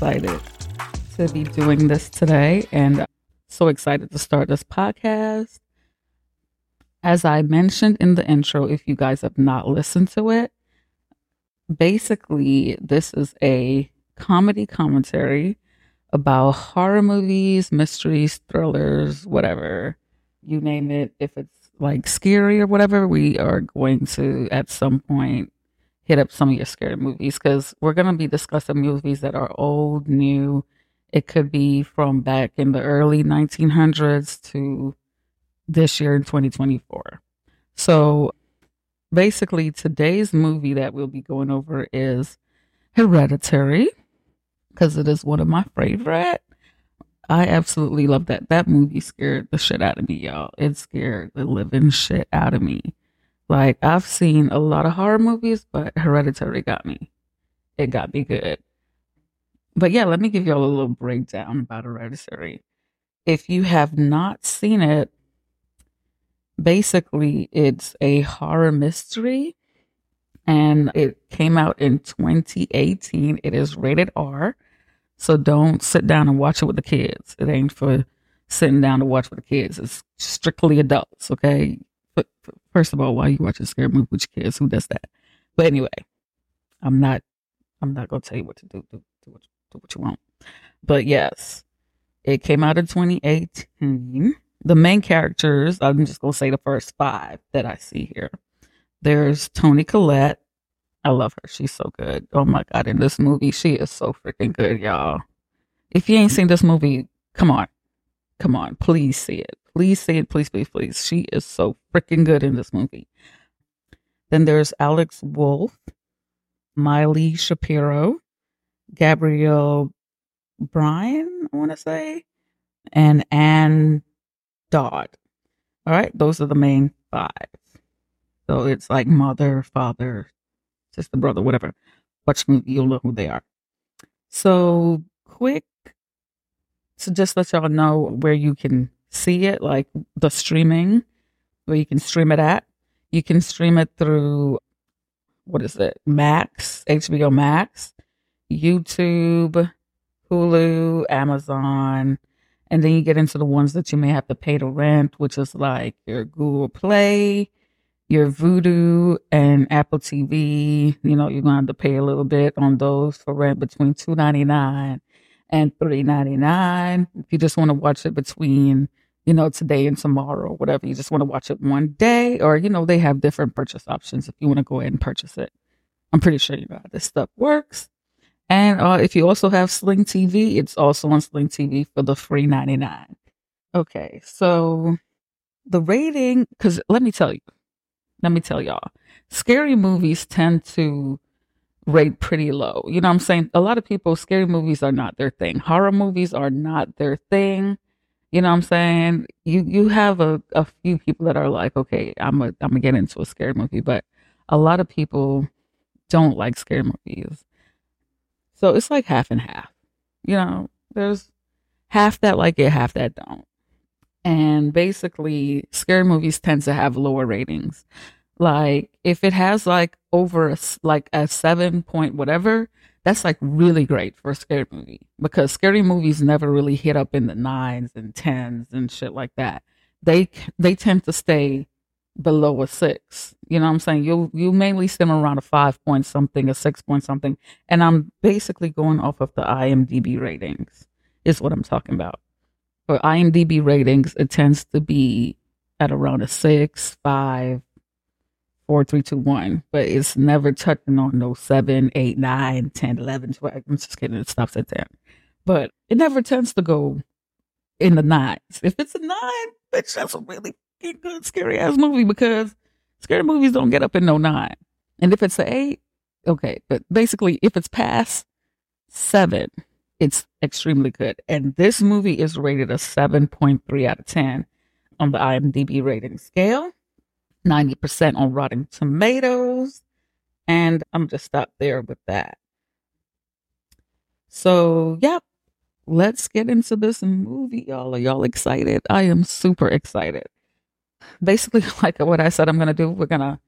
excited to be doing this today, and so excited to start this podcast. As I mentioned in the intro, if you guys have not listened to it, basically, this is a comedy commentary about horror movies, mysteries, thrillers, whatever you name it. If it's like scary or whatever, we are going to at some point hit up some of your scary movies because we're going to be discussing movies that are old, new. It could be from back in the early 1900s to this year in 2024. So basically, today's movie that we'll be going over is Hereditary because it is one of my favorite. I absolutely love that. That movie scared the shit out of me, y'all. It scared the living shit out of me. Like, I've seen a lot of horror movies, but Hereditary got me. It got me good. But yeah, let me give y'all a little breakdown about Hereditary. If you have not seen it, basically it's a horror mystery and it came out in 2018. It is rated R. So don't sit down and watch it with the kids. It ain't for sitting down to watch with the kids. It's strictly adults, okay? First of all, why you watch a scary movie with your kids? Who does that? But anyway, I'm not I'm not gonna tell you what to do. Do, do, what, do what you want. But yes, it came out in 2018 the main characters, I'm just to say the first five that I see here. There's Toni Collette. I love her. She's so good. Oh my God. In this movie, she is so freaking good, y'all. If you ain't seen this movie, come on. Come on. Please see it. Please say it. Please, please, please. She is so freaking good in this movie. Then there's Alex Wolff, Miley Shapiro, Gabrielle Bryan, I want to say, and Ann Dowd. All right, those are the main five. So it's like mother, father, sister, brother, whatever. Watch movie, you'll know who they are. So quick to just let y'all know where you can see it, like the streaming, where you can stream it at. You can stream it through what is it? Max, HBO Max, YouTube, Hulu, Amazon, and then you get into the ones that you may have to pay to rent, which is like your Google Play, your Vudu, and Apple TV. You know, you're going to have to pay a little bit on those for rent between two ninety nine and three ninety nine. If you just want to watch it between, you know, today and tomorrow, whatever, you just want to watch it one day, or you know, they have different purchase options if you want to go ahead and purchase it. I'm pretty sure you know how this stuff works. And uh, if you also have Sling TV, it's also on Sling TV for the free 99. Okay, so the rating, because let me tell you, let me tell y'all, scary movies tend to rate pretty low. You know what I'm saying? A lot of people, scary movies are not their thing. Horror movies are not their thing. You know what I'm saying? You you have a, a few people that are like, okay, I'm a I'm gonna get into a scary movie, but a lot of people don't like scary movies. So it's like half and half. You know, there's half that like it, half that don't. And basically, scary movies tend to have lower ratings. Like if it has like over a, like a seven point whatever, that's like really great for a scary movie because scary movies never really hit up in the nines and tens and shit like that. They they tend to stay below a six. You know what I'm saying? You you mainly stem around a five point something, a six point something. And I'm basically going off of the IMDB ratings, is what I'm talking about. For IMDB ratings, it tends to be at around a six, five, four, three, two, one. But it's never touching on no seven, eight, nine, ten, eleven, twelve. I'm just kidding, it stops at ten. But it never tends to go in the nines. If it's a nine, bitch, that's a really good scary ass movie because scary movies don't get up in no nine. And if it's an eight, okay. But basically, if it's past seven, it's extremely good. And this movie is rated a 7.3 out of 10 on the IMDb rating scale, 90% on Rotten Tomatoes. And I'm just stop there with that. So, yep, let's get into this movie, y'all. Are y'all excited? I am super excited. Basically, like what I said I'm gonna do, we're gonna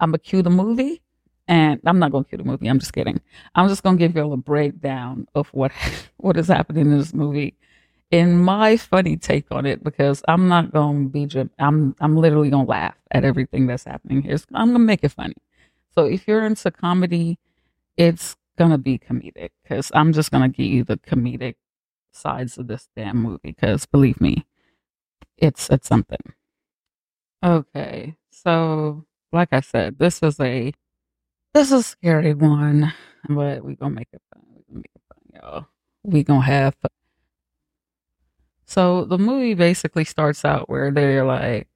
I'm gonna cue the movie. And I'm not gonna cue the movie, I'm just kidding. I'm just gonna give y'all a breakdown of what what is happening in this movie in my funny take on it because I'm not gonna be I'm I'm literally gonna laugh at everything that's happening here. I'm gonna make it funny. So if you're into comedy, it's gonna be comedic because I'm just gonna give you the comedic sides of this damn movie because believe me, it's it's something. Okay, so like I said, this is a this is a scary one, but we gonna make it fun. We gonna make it fun, y'all. We gonna have. So the movie basically starts out where they're like,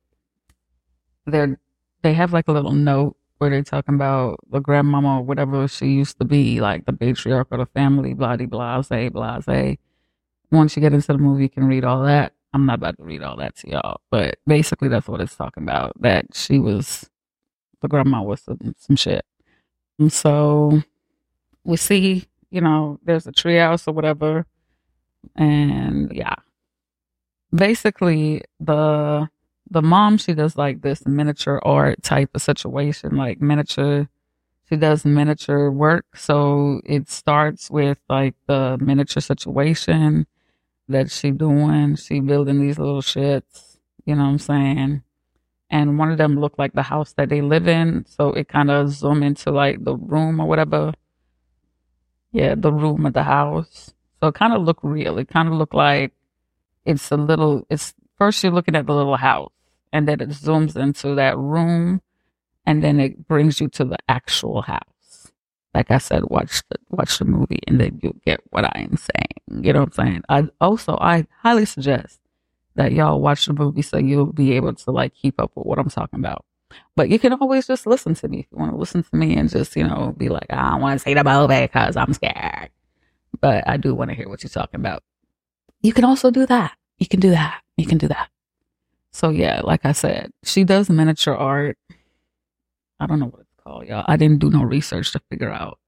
they're they have like a little note where they're talking about the grandmama or whatever she used to be, like the patriarch of the family, blah blah say blah blah. Once you get into the movie, you can read all that. I'm not about to read all that to y'all, but basically that's what it's talking about. That she was the grandma was some, some shit. And so we see, you know, there's a treehouse or whatever. And yeah. Basically the the mom she does like this miniature art type of situation, like miniature she does miniature work. So it starts with like the miniature situation that she doing. She building these little shits, you know what I'm saying? And one of them looked like the house that they live in. So it kind of zoom into like the room or whatever. Yeah, the room of the house. So it kind of looked real. It kind of looked like it's a little, it's first you're looking at the little house and then it zooms into that room and then it brings you to the actual house like I said, watch the watch the movie and then you'll get what I am saying. You know what I'm saying? I also I highly suggest that y'all watch the movie so you'll be able to like keep up with what I'm talking about. But you can always just listen to me if you want to listen to me and just, you know, be like, I don't want to see the movie because I'm scared. But I do want to hear what you're talking about. You can also do that. You can do that. You can do that. So yeah, like I said, she does miniature art. I don't know what it's called, y'all. I didn't do no research to figure out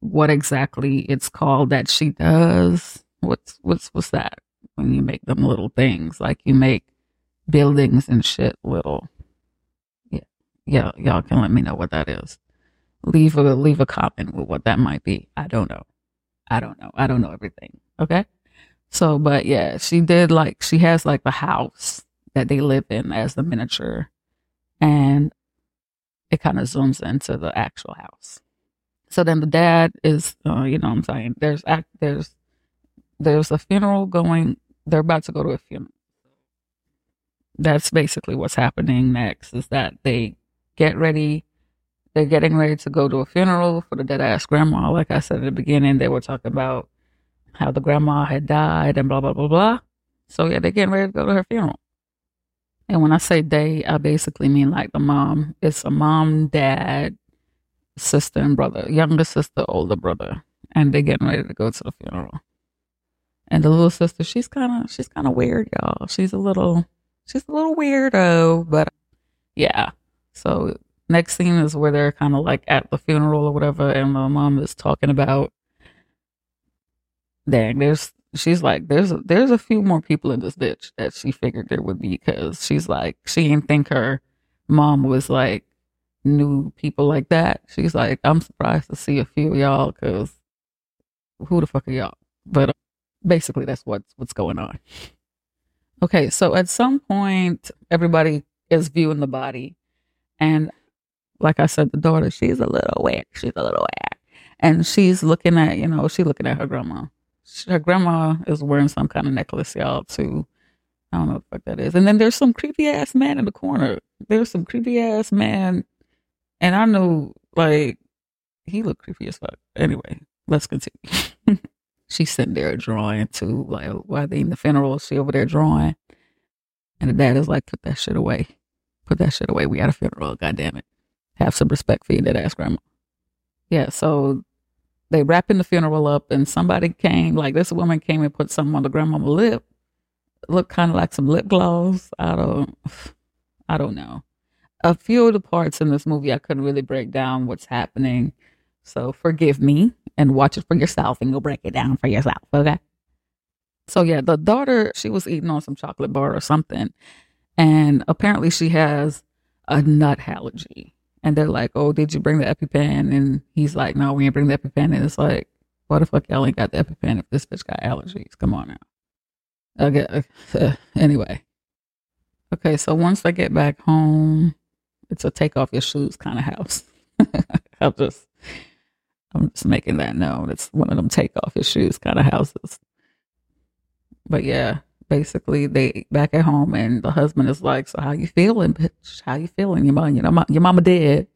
what exactly it's called that she does. What's what's what's that? When you make them little things, like you make buildings and shit little. Yeah, yeah, y'all can let me know what that is. Leave a leave a comment with what that might be. I don't know. I don't know. I don't know everything. Okay. So, but yeah, she did like she has like the house that they live in as the miniature, and it kind of zooms into the actual house. So then the dad is, uh, you know, I'm saying there's act, there's there's a funeral going. They're about to go to a funeral. That's basically what's happening next. Is that they get ready. They're getting ready to go to a funeral for the dead ass grandma. Like I said at the beginning, they were talking about how the grandma had died and blah blah blah blah. So yeah, they're getting ready to go to her funeral. And when I say they, I basically mean like the mom. It's a mom, dad, sister, and brother. Younger sister, older brother. And they're getting ready to go to the funeral. And the little sister, she's kind of she's kind of weird, y'all. She's a little she's a little weirdo, but yeah. So next scene is where they're kind of like at the funeral or whatever, and the mom is talking about. Dang, there's she's like, there's there's a few more people in this ditch that she figured there would be because she's like, she didn't think her mom was like new people like that. She's like, I'm surprised to see a few of y'all because who the fuck are y'all? But uh, basically, that's what's what's going on. Okay, so at some point, everybody is viewing the body, and like I said, the daughter, she's a little wet. She's a little wet, and she's looking at you know, she's looking at her grandma her grandma is wearing some kind of necklace, y'all, too. I don't know what the fuck that is. And then there's some creepy ass man in the corner. There's some creepy ass man. And I know, like, he looked creepy as fuck. Anyway, let's continue. She's sitting there drawing too. Like, while they in the funeral, she over there drawing. And the dad is like, put that shit away. Put that shit away. We got a funeral. God damn it. Have some respect for your dead ass grandma. Yeah, so they wrapping the funeral up and somebody came, like this woman came and put something on the grandmama lip. Looked kind of like some lip gloss. I don't, I don't know. A few of the parts in this movie I couldn't really break down what's happening. So forgive me and watch it for yourself and you'll break it down for yourself. Okay. So yeah, the daughter, she was eating on some chocolate bar or something. And apparently she has a nut allergy. And they're like, Oh, did you bring the EpiPen? And he's like, No, we ain't bring the EpiPen. And it's like, What the fuck y'all ain't got the EpiPen if this bitch got allergies? Come on now. Okay. Uh, anyway. Okay, so once they get back home, it's a take off your shoes kind of house. I'll just I'm just making that known. It's one of them take off your shoes kind of houses. But yeah, basically they back at home and the husband is like, So how you feeling, bitch? How you feeling? Your mom, you know, your mama dead.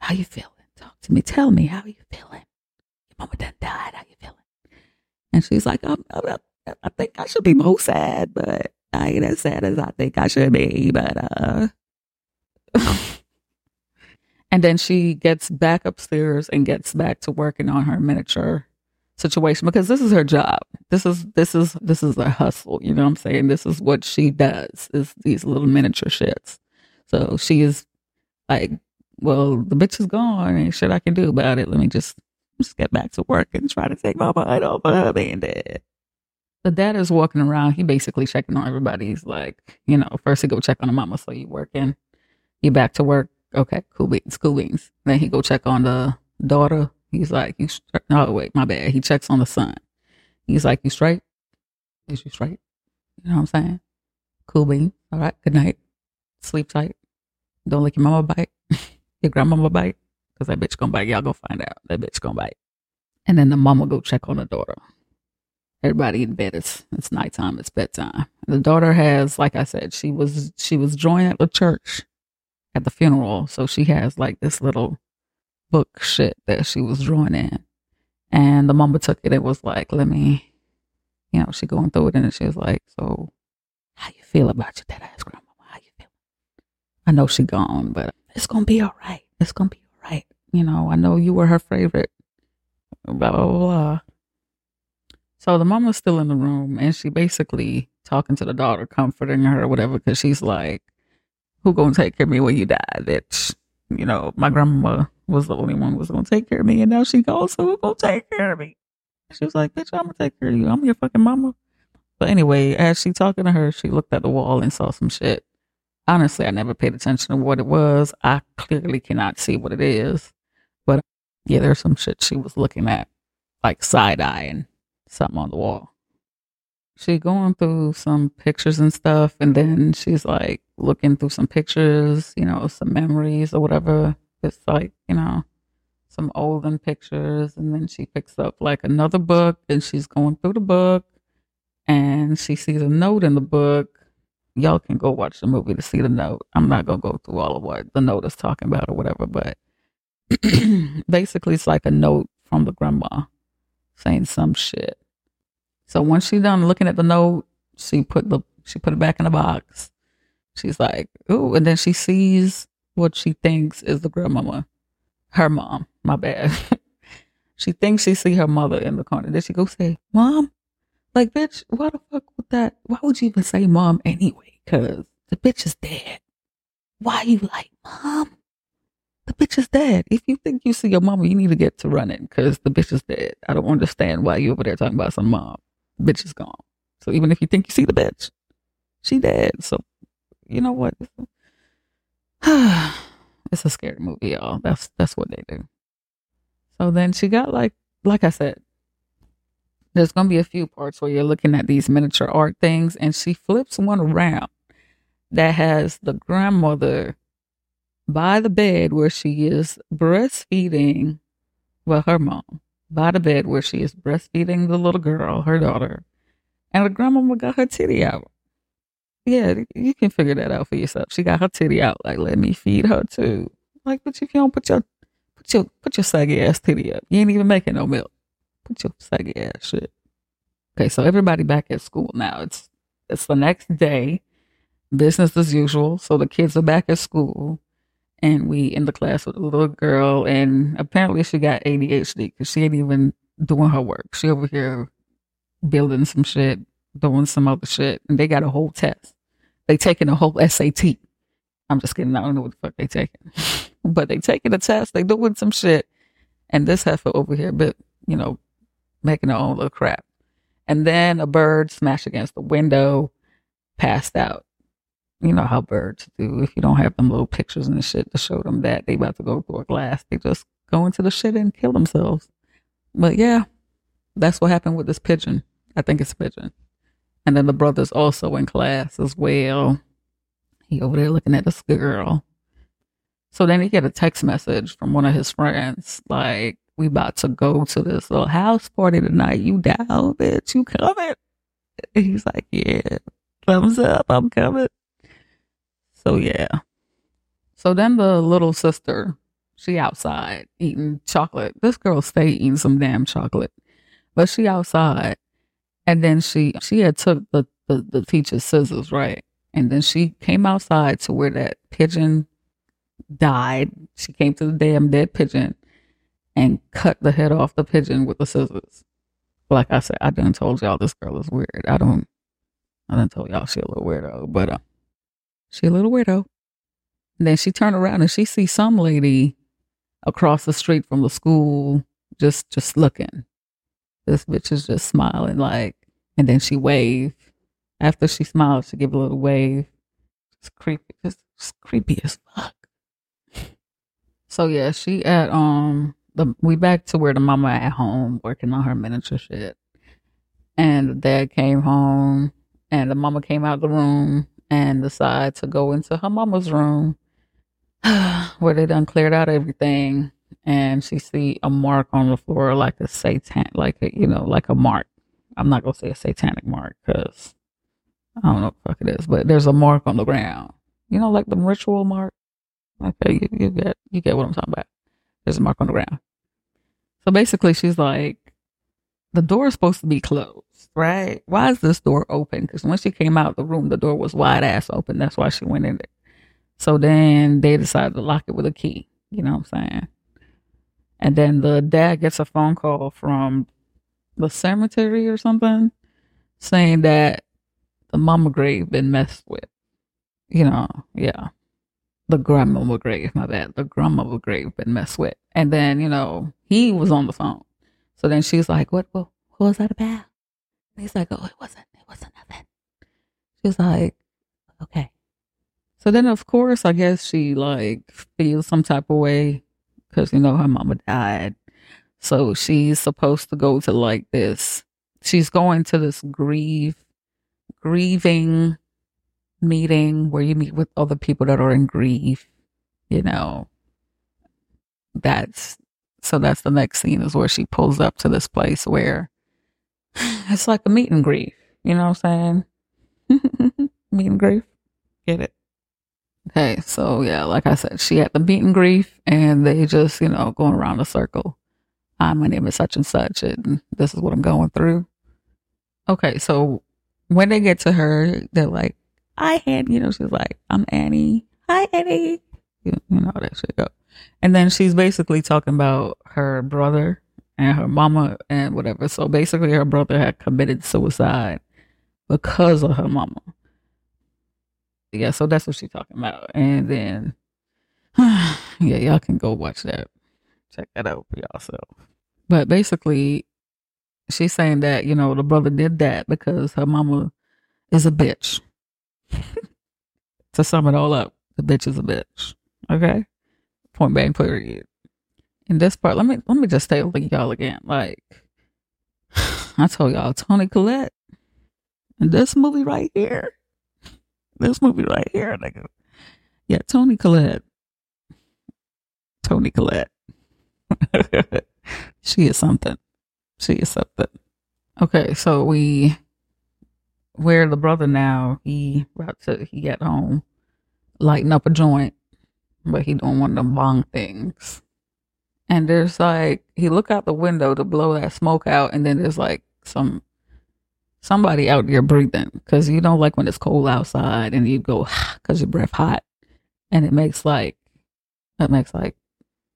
How you feeling? Talk to me. Tell me how you feeling. Your mama done died. How you feeling? And she's like, I'm, I'm, I think I should be more sad, but I ain't as sad as I think I should be. But uh And then she gets back upstairs and gets back to working on her miniature situation because this is her job. This is this is this is a hustle, you know what I'm saying? This is what she does is these little miniature shits. So she is like, well, the bitch is gone and shit I can do about it. Let me just just get back to work and try to take my mind off of her being dead. The dad is walking around. He basically checking on everybody. He's like, you know, first he go check on the mama, so you working, you back to work Okay, cool beans, cool beans. Then he go check on the daughter. He's like, you straight? No, wait, my bad. He checks on the son. He's like, you straight? Is you straight? You know what I'm saying? Cool beans. All right, good night. Sleep tight. Don't let your mama bite. your grandmama bite. Because that bitch gonna bite. Y'all gonna find out. That bitch gonna bite. And then the mama go check on the daughter. Everybody in bed. It's it's nighttime. It's bedtime. The daughter has, like I said, she was she was joined at the church at the funeral. So she has like this little book shit that she was drawing in. And the mama took it. It was like, let me, you know, she going through it and she was like, so how you feel about your dead ass grandmama? How you feel? I know she gone, but it's going to be all right. It's going to be all right. You know, I know you were her favorite. Blah, blah, blah. So the mom was still in the room and she basically talking to the daughter, comforting her or whatever, because she's like, who gonna take care of me when you die, bitch? You know, my grandma was the only one who was gonna take care of me, and now she goes, so who gonna take care of me? She was like, bitch, I'm gonna take care of you. I'm your fucking mama. But anyway, as she talking to her, she looked at the wall and saw some shit. Honestly, I never paid attention to what it was. I clearly cannot see what it is. But yeah, there's some shit she was looking at, like side eyeing something on the wall she going through some pictures and stuff and then she's like looking through some pictures you know some memories or whatever. It's like you know some olden pictures and then she picks up like another book and she's going through the book and she sees a note in the book. Y'all can go watch the movie to see the note. I'm not gonna go through all of what the note is talking about or whatever but basically it's like a note from the grandma saying some shit so once she done looking at the note, she put the she put it back in the box. She's like, ooh, and then she sees what she thinks is the grandmama, her mom. My bad. she thinks she see her mother in the corner. Then she go say, "Mom, like bitch, why the fuck would that? Why would you even say mom anyway? Cause the bitch is dead. Why you like mom? The bitch is dead. If you think you see your mama, you need to get to running because the bitch is dead. I don't understand why you over there talking about some mom bitch is gone. So even if you think you see the bitch, she dead. So you know what? it's a scary movie, y'all. That's that's what they do. So then she got like like I said, there's gonna be a few parts where you're looking at these miniature art things, and she flips one around that has the grandmother by the bed where she is breastfeeding, well, her mom by the bed where she is breastfeeding the little girl, her daughter, and the grandmama got her titty out. Yeah, you can figure that out for yourself. She got her titty out, like let me feed her too. Like, but if you don't put your put your put your saggy ass titty up, you ain't even making no milk. Put your saggy ass shit. Okay, so everybody back at school now. It's it's the next day, business as usual. So the kids are back at school and we in the class with a little girl, and apparently she got ADHD because she ain't even doing her work. She over here building some shit, doing some other shit, and they got a whole test. They taking a whole SAT. I'm just kidding. I don't know what the fuck they taking, but they taking a test. They doing some shit, and this heifer over here, but you know, making her own little crap. And then a bird smashed against the window, passed out. You know how birds do. If you don't have them little pictures and shit to show them that they about to go through a glass, they just go into the shit and kill themselves. But yeah, that's what happened with this pigeon. I think it's a pigeon. And then the brother's also in class as well. He over there looking at this girl. So then he get a text message from one of his friends, like, we about to go to this little house party tonight. You down, bitch? You coming? And he's like, yeah, thumbs up. I'm coming. So yeah. So then the little sister, she outside eating chocolate. This girl stay eating some damn chocolate, but she outside, and then she she had took the the, the teacher's scissors right, and then she came outside to where that pigeon died. She came to the damn dead pigeon and cut the head off the pigeon with the scissors. Like I said, I done told y'all this girl is weird. I don't. I done told y'all she a little weirdo, but uh, she a little weirdo. And then she turned around and she see some lady across the street from the school just just looking. This bitch is just smiling like, and then she wave. After she smiles, she give a little wave. It's creepy. It's, it's creepy as fuck. So yeah, she at um the we back to where the mama at home working on her miniature shit. And the dad came home and the mama came out the room and decided to go into her mama's room where they done cleared out everything and she see a mark on the floor like a satan like a you know like a mark. I'm not gonna say a satanic mark because i don't know what fuck it is but there's a mark on the ground. You know like the ritual mark? Okay you, you get you get what i'm talking about. There's a mark on the ground. So basically she's like the door is supposed to be closed right why is this door open because when she came out of the room the door was wide ass open that's why she went in there so then they decided to lock it with a key. You know what I'm saying? And then the dad gets a phone call from the cemetery or something saying that the mama grave been messed with. You know, yeah. The grandmama grave, my bad. The grandmama grave been messed with. And then, you know, he was on the phone. So then she's like, What what, what was that about? And he's like, Oh, it wasn't it wasn't nothing. She's like, Okay. So then, of course, I guess she like feels some type of way because you know her mama died. So she's supposed to go to like this. She's going to this grieve, grieving meeting where you meet with other people that are in grief. You know, that's so that's the next scene is where she pulls up to this place where it's like a meet and grief. You know what I'm saying? meet and grief. Get it? Okay, so yeah, like I said, she had the meet and grief, and they just, you know, going around a circle. Hi, my name is such and such, and this is what I'm going through. Okay, so when they get to her, they're like, I had, you know, she's like, "I'm Annie." Hi, Annie. You, you know how that shit go. And then she's basically talking about her brother and her mama and whatever. So basically, her brother had committed suicide because of her mama yeah, so that's what she's talking about. And then, yeah, y'all can go watch that. Check that out for yourself. But basically, she's saying that, you know, the brother did that because her mama is a bitch. to sum it all up, the bitch is a bitch. Okay? Point blank period. In this part, let me let me just tell y'all again. Like I told y'all, Toni Collette in this movie right here this movie right here, nigga. Yeah, Toni Collette. Toni Collette. she is something. She is something. Okay, so we where the brother now, he about to he get home, lighting up a joint, but he don't want to bong things. And there's like he look out the window to blow that smoke out, and then there's like some somebody out there breathing because you don't like when it's cold outside and you go because your breath hot and it makes like it makes like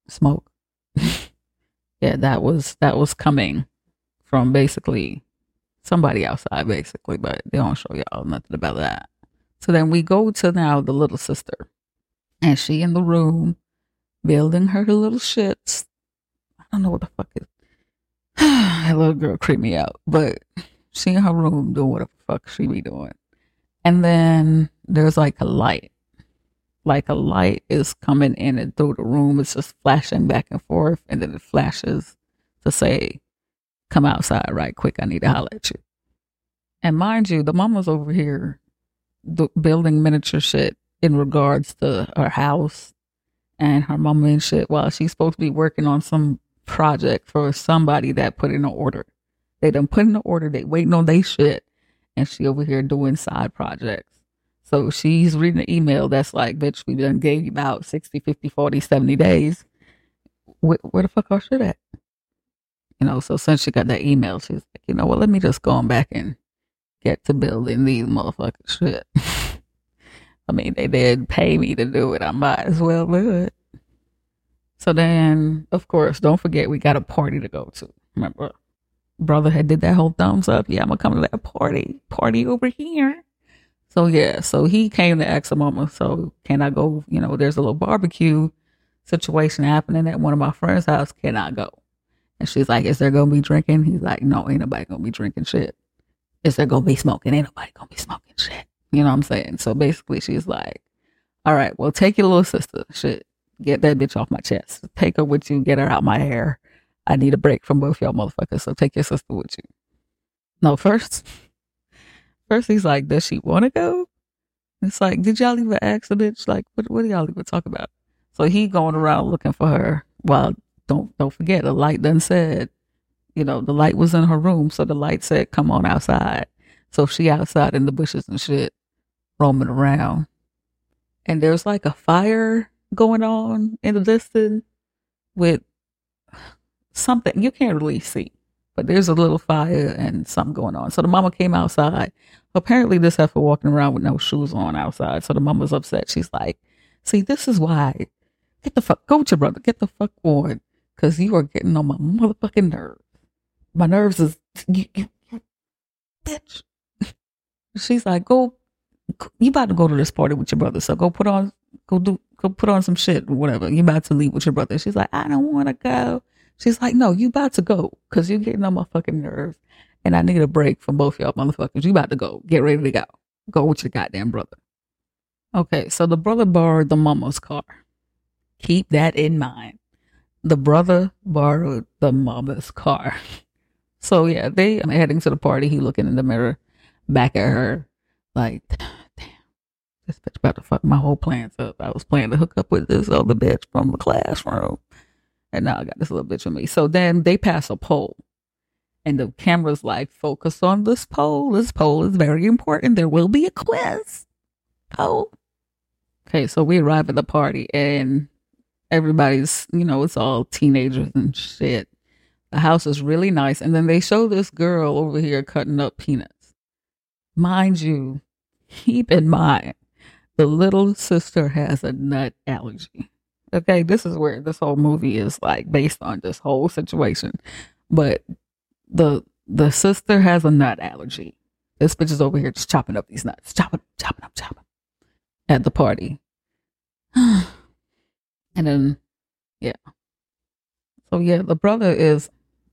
smoke. Yeah that was that was coming from basically somebody outside basically but they don't show y'all nothing about that. So then we go to now the little sister and she in the room building her little shits i don't know what the fuck is that little girl creep me out but she in her room doing what the fuck she be doing. And then there's like a light. Like a light is coming in and through the room. It's just flashing back and forth. And then it flashes to say, come outside right quick. I need to holler at you. And mind you, the mama's over here building miniature shit in regards to her house and her mama and shit while she's supposed to be working on some project for somebody that put in an order. They done put in an order, they waiting on they shit, and she over here doing side projects. So she's reading an email that's like, bitch, we done gave you about 60, 50, 40, 70 days. Where, where the fuck are shit at? You know, so since she got that email, she's like, you know what, let me just go on back and get to building these motherfucking shit. I mean, they did pay me to do it. I might as well do it. So then, of course, don't forget we got a party to go to. Remember, brother had did that whole thumbs up. Yeah, I'm gonna come to that party. Party over here. So yeah, so he came to ask mama, so can I go? You know, there's a little barbecue situation happening at one of my friends' house. Can I go? And she's like, Is there gonna be drinking? He's like, No, ain't nobody gonna be drinking shit. Is there gonna be smoking? Ain't nobody gonna be smoking shit. You know what I'm saying? So basically she's like, All right, well take your little sister. Shit. Get that bitch off my chest. Take her with you, get her out my hair. I need a break from both y'all motherfuckers. So take your sister with you. No, first first he's like, Does she wanna go? It's like, did y'all even ask the bitch? Like, what, what do y'all even talk about? So he going around looking for her while don't don't forget the light done said, you know, the light was in her room, so the light said, "Come on outside." So she outside in the bushes and shit, roaming around, and there's like a fire going on in the distance with something you can't really see, but there's a little fire and something going on. So the mama came outside. Apparently, this heifer walking around with no shoes on outside. So the mama's upset. She's like, "See, this is why." Get the fuck, go with your brother. Get the fuck on because you are getting on my motherfucking nerves. My nerves is, you, you, you bitch. She's like, go, you about to go to this party with your brother, so go put on, go do, go put on some shit whatever. You about to leave with your brother. She's like, I don't want to go. She's like, no, you about to go because you're getting on my fucking nerves, and I need a break from both y'all motherfuckers. You about to go. Get ready to go. Go with your goddamn brother. Okay, so the brother borrowed the mama's car. Keep that in mind the brother borrowed the mama's car. So yeah, they are heading to the party. He looking in the mirror, back at her, like, this bitch about to fuck my whole plans up. I was planning to hook up with this other bitch from the classroom, and now I got this little bitch with me. So then they pass a pole, and the camera's like, focus on this pole. This pole is very important. There will be a quiz. Oh, okay. So we arrive at the party, and everybody's, you know, it's all teenagers and shit. The house is really nice. And then they show this girl over here cutting up peanuts. Mind you, keep in mind, the little sister has a nut allergy. Okay, this is where this whole movie is like based on this whole situation. But the the sister has a nut allergy. This bitch is over here just chopping up these nuts, chopping, chopping up, chopping at the party. And then, yeah. So yeah, the brother is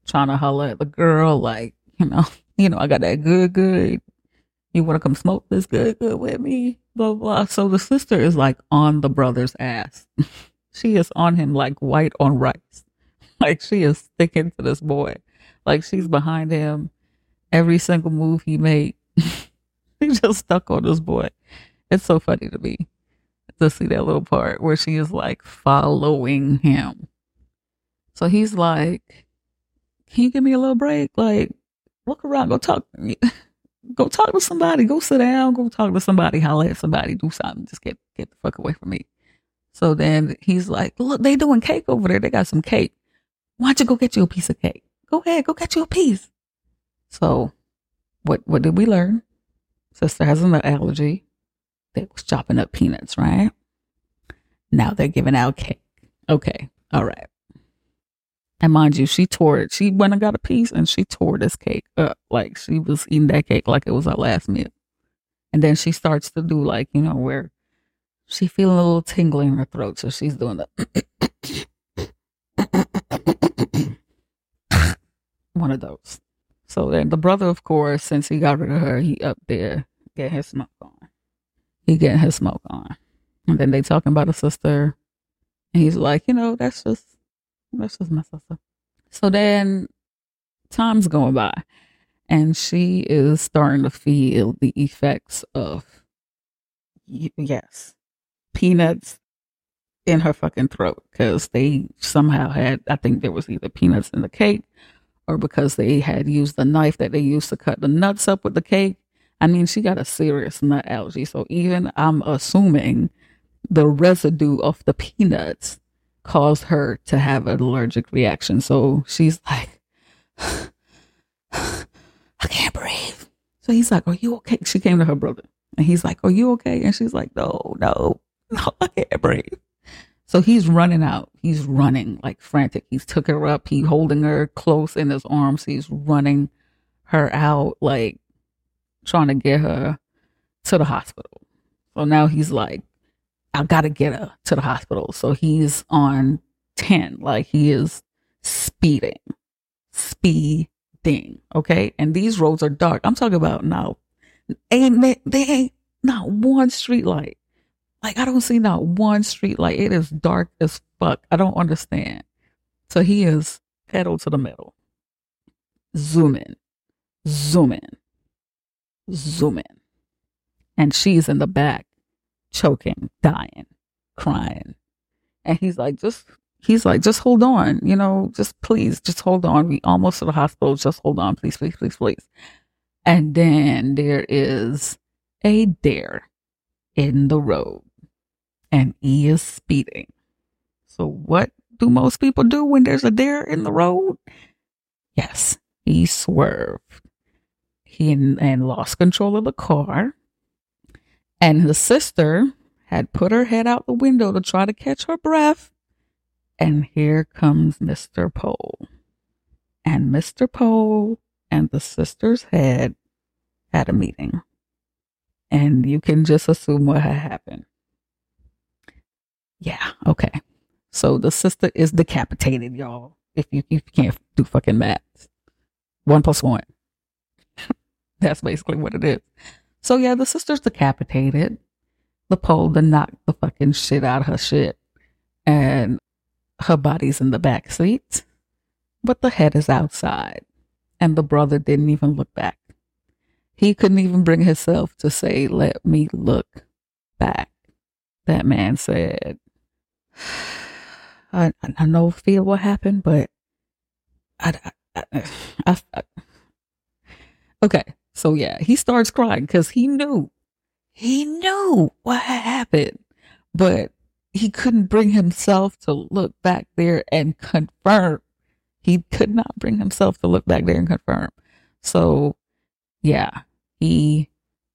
trying to holler at the girl, like, you know, you know, I got that good, good. You want to come smoke this good, good with me? Blah, blah. So the sister is like on the brother's ass. she is on him like white on rice. Like she is sticking to this boy. Like she's behind him. Every single move he made, he just stuck on this boy. It's so funny to me to see that little part where she is like following him. So he's like, Can you give me a little break? Like, look around, go talk go talk to somebody, go sit down, go talk to somebody, holler at somebody, do something, just get get the fuck away from me. So then he's like, Look, they doing cake over there. They got some cake. Why don't you go get you a piece of cake? Go ahead, go get you a piece. So what what did we learn? Sister has an allergy they was chopping up peanuts, right? Now they're giving out cake. Okay. All right. And mind you, she tore it. She went and got a piece and she tore this cake up. Like she was eating that cake like it was her last meal. And then she starts to do like, you know, where she feeling a little tingle in her throat. So she's doing the one of those. So then the brother, of course, since he got rid of her, he up there getting his smoke on. He getting his smoke on. And then they talking about the sister. And he's like, you know, that's just that's just my sister. So then time's going by and she is starting to feel the effects of yes peanuts in her fucking throat because they somehow had i think there was either peanuts in the cake or because they had used the knife that they used to cut the nuts up with the cake i mean she got a serious nut allergy so even i'm assuming the residue of the peanuts caused her to have an allergic reaction so she's like I can't breathe. So he's like, Are you okay? She came to her brother and he's like, Are you okay? And she's like, No, no, no, I can't breathe. So he's running out. He's running like frantic. He's took her up. He holding her close in his arms. He's running her out, like trying to get her to the hospital. So now he's like, I gotta get her to the hospital. So he's on 10, like he is speeding, speeding. Okay. And these roads are dark. I'm talking about now. Ain't they, they ain't not one street light. Like I don't see not one street light. It is dark as fuck. I don't understand. So he is pedal to the metal. Zoom in. Zoom in. Zoom in. And she's in the back, choking, dying, crying. And he's like, just he's like, just hold on, you know, just please, just hold on. We almost to the hospital. Just hold on, please, please, please, please. And then there is a dare in the road and he is speeding. So what do most people do when there's a dare in the road? Yes, he swerved. He and, and lost control of the car. And the sister had put her head out the window to try to catch her breath and here comes Mr. Pole. And Mr. Pole and the sister's head had a meeting. And you can just assume what had happened. Yeah, okay. So the sister is decapitated, y'all. If you, if you can't do fucking math. One plus one. That's basically what it is. So yeah, the sister's decapitated. The pole to knock the fucking shit out of her shit. And her body's in the back seat, but the head is outside. And the brother didn't even look back. He couldn't even bring himself to say, Let me look back. That man said, I, I know feel what happened, but I, I, I, I okay. So yeah, he starts crying because he knew, he knew what had happened, but he couldn't bring himself to look back there and confirm. He could not bring himself to look back there and confirm. So, yeah, he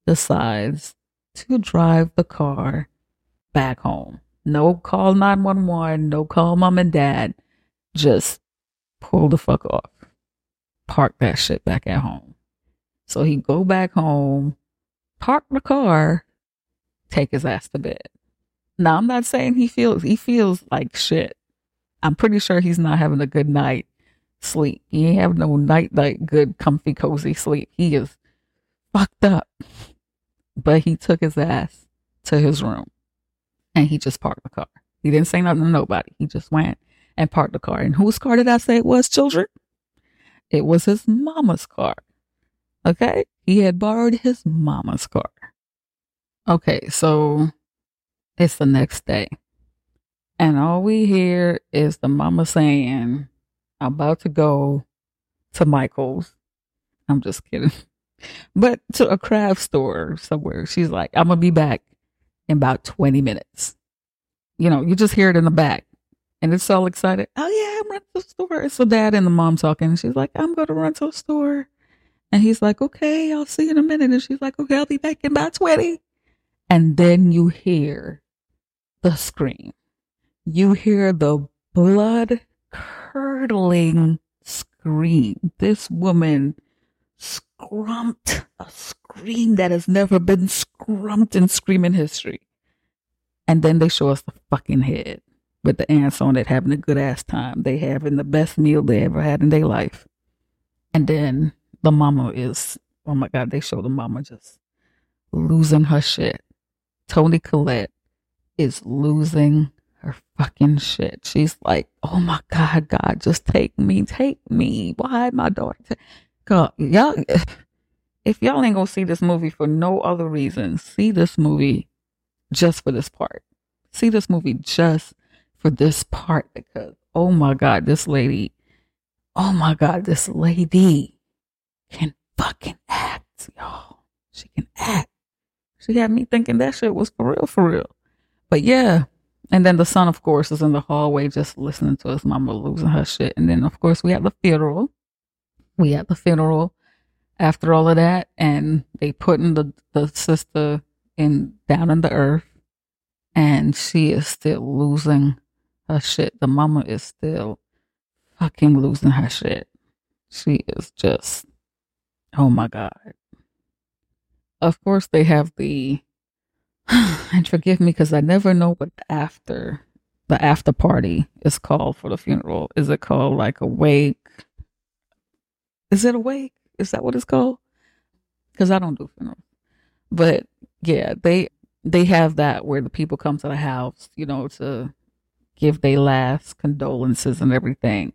decides to drive the car back home. No call 911, no call mom and dad. Just pull the fuck off. Park that shit back at home. So he go back home, park the car, take his ass to bed. Now I'm not saying he feels he feels like shit. I'm pretty sure he's not having a good night sleep. He ain't having no night night good comfy cozy sleep. He is fucked up. But he took his ass to his room and he just parked the car. He didn't say nothing to nobody. He just went and parked the car. And whose car did I say it was, children? It was his mama's car. Okay? He had borrowed his mama's car. Okay, so it's the next day. And all we hear is the mama saying, I'm about to go to Michael's. I'm just kidding. But to a craft store somewhere. She's like, I'm going to be back in about 20 minutes. You know, you just hear it in the back. And it's all excited. Oh, yeah, I'm running to the store. It's the dad and the mom talking. She's like, I'm going to run to the store. And he's like, okay, I'll see you in a minute. And she's like, okay, I'll be back in about 20. And then you hear the scream. You hear the blood curdling scream. This woman scrumped a scream that has never been scrumped in screaming history. And then they show us the fucking head with the ants on it having a good ass time. They having the best meal they ever had in their life. And then the mama is, oh my God, they show the mama just losing her shit. Toni Collette is losing her fucking shit. She's like, oh my God, God, just take me, take me. Why my daughter? T-? God, y'all, if y'all ain't gonna see this movie for no other reason, see this movie just for this part. See this movie just for this part because, oh my God, this lady, oh my God, this lady can fucking act, y'all. She can act. She had me thinking that shit was for real, for real. But yeah. And then the son, of course, is in the hallway just listening to his mama losing her shit. And then, of course, we had the funeral. We had the funeral after all of that. And they putting the, the sister in down in the earth. And she is still losing her shit. The mama is still fucking losing her shit. She is just, oh my God. Of course, they have the, and forgive me because I never know what the after, the after party is called for the funeral. Is it called like a wake? Is it a wake? Is that what it's called? Because I don't do funerals. But yeah, they they have that where the people come to the house, you know, to give their last condolences and everything.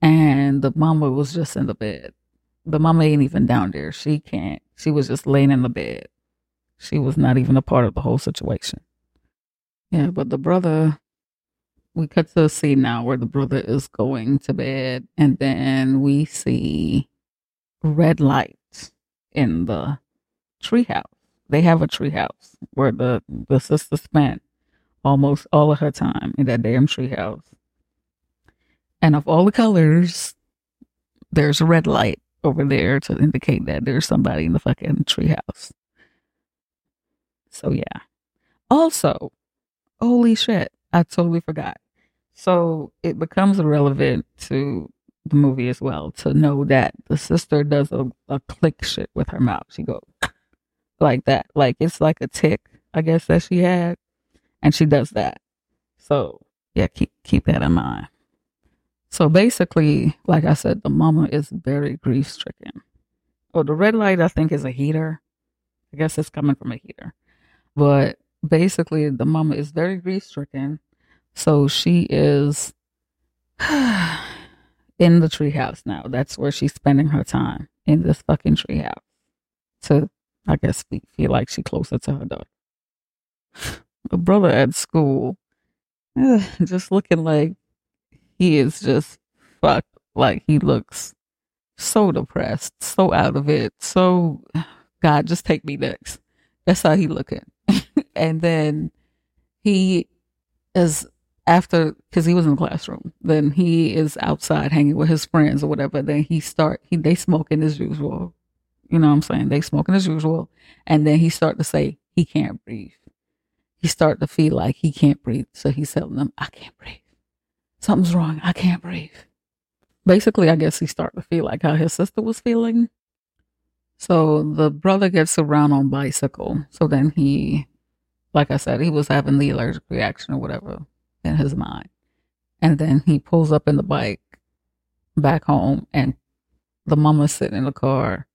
And the mama was just in the bed. The mama ain't even down there. She can't. She was just laying in the bed. She was not even a part of the whole situation. Yeah, but the brother, we cut to a scene now where the brother is going to bed, and then we see red lights in the treehouse. They have a treehouse where the the sister spent almost all of her time in that damn treehouse. And of all the colors, there's a red light over there to indicate that there's somebody in the fucking treehouse. So yeah. Also, holy shit, I totally forgot. So it becomes irrelevant to the movie as well to know that the sister does a, a click shit with her mouth. She goes like that. Like it's like a tick, I guess, that she had. And she does that. So yeah, keep keep that in mind. So basically, like I said, the mama is very grief stricken. Oh, the red light I think is a heater. I guess it's coming from a heater. But basically the mama is very grief stricken. So she is in the treehouse now. That's where she's spending her time in this fucking treehouse to, I guess, feel like she's closer to her daughter. A brother at school, just looking like he is just fucked. Like he looks so depressed, so out of it. So, God, just take me next. That's how he looking. and then he is after because he was in the classroom then he is outside hanging with his friends or whatever then he start he they smoking as usual you know what i'm saying they smoking as usual and then he start to say he can't breathe he start to feel like he can't breathe so he's telling them i can't breathe something's wrong i can't breathe basically i guess he started to feel like how his sister was feeling so the brother gets around on bicycle so then he like i said he was having the allergic reaction or whatever in his mind. And then he pulls up in the bike back home and the mama's sitting in the car.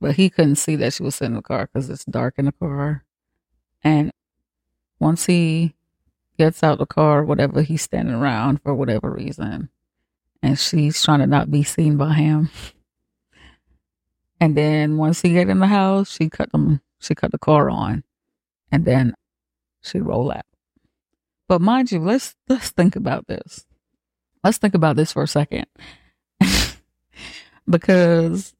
But he couldn't see that she was sitting in the car because it's dark in the car. And once he gets out the car, whatever, he's standing around for whatever reason. And she's trying to not be seen by him. And then once he get in the house, she cut them she cut the car on. And then she roll out. But mind you, let's let's think about this. Let's think about this for a second. because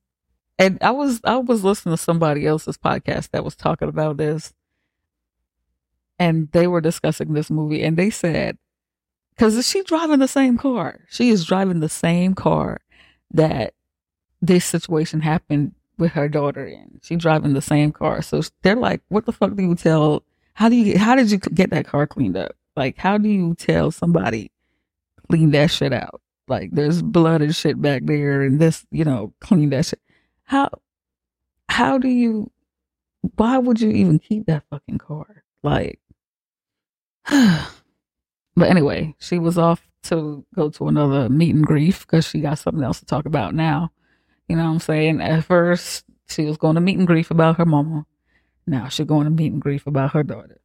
and I was I was listening to somebody else's podcast that was talking about this and they were discussing this movie and they said cuz she driving the same car. She is driving the same car that this situation happened with her daughter in. She driving the same car. So they're like, what the fuck do you tell how do you how did you get that car cleaned up? Like, how do you tell somebody clean that shit out? Like, there's blood and shit back there, and this, you know, clean that shit. How, how do you? Why would you even keep that fucking car? Like, but anyway, she was off to go to another meet and grief because she got something else to talk about now. You know what I'm saying? At first, she was going to meet and grief about her mama. Now she's going to meet and grief about her daughter.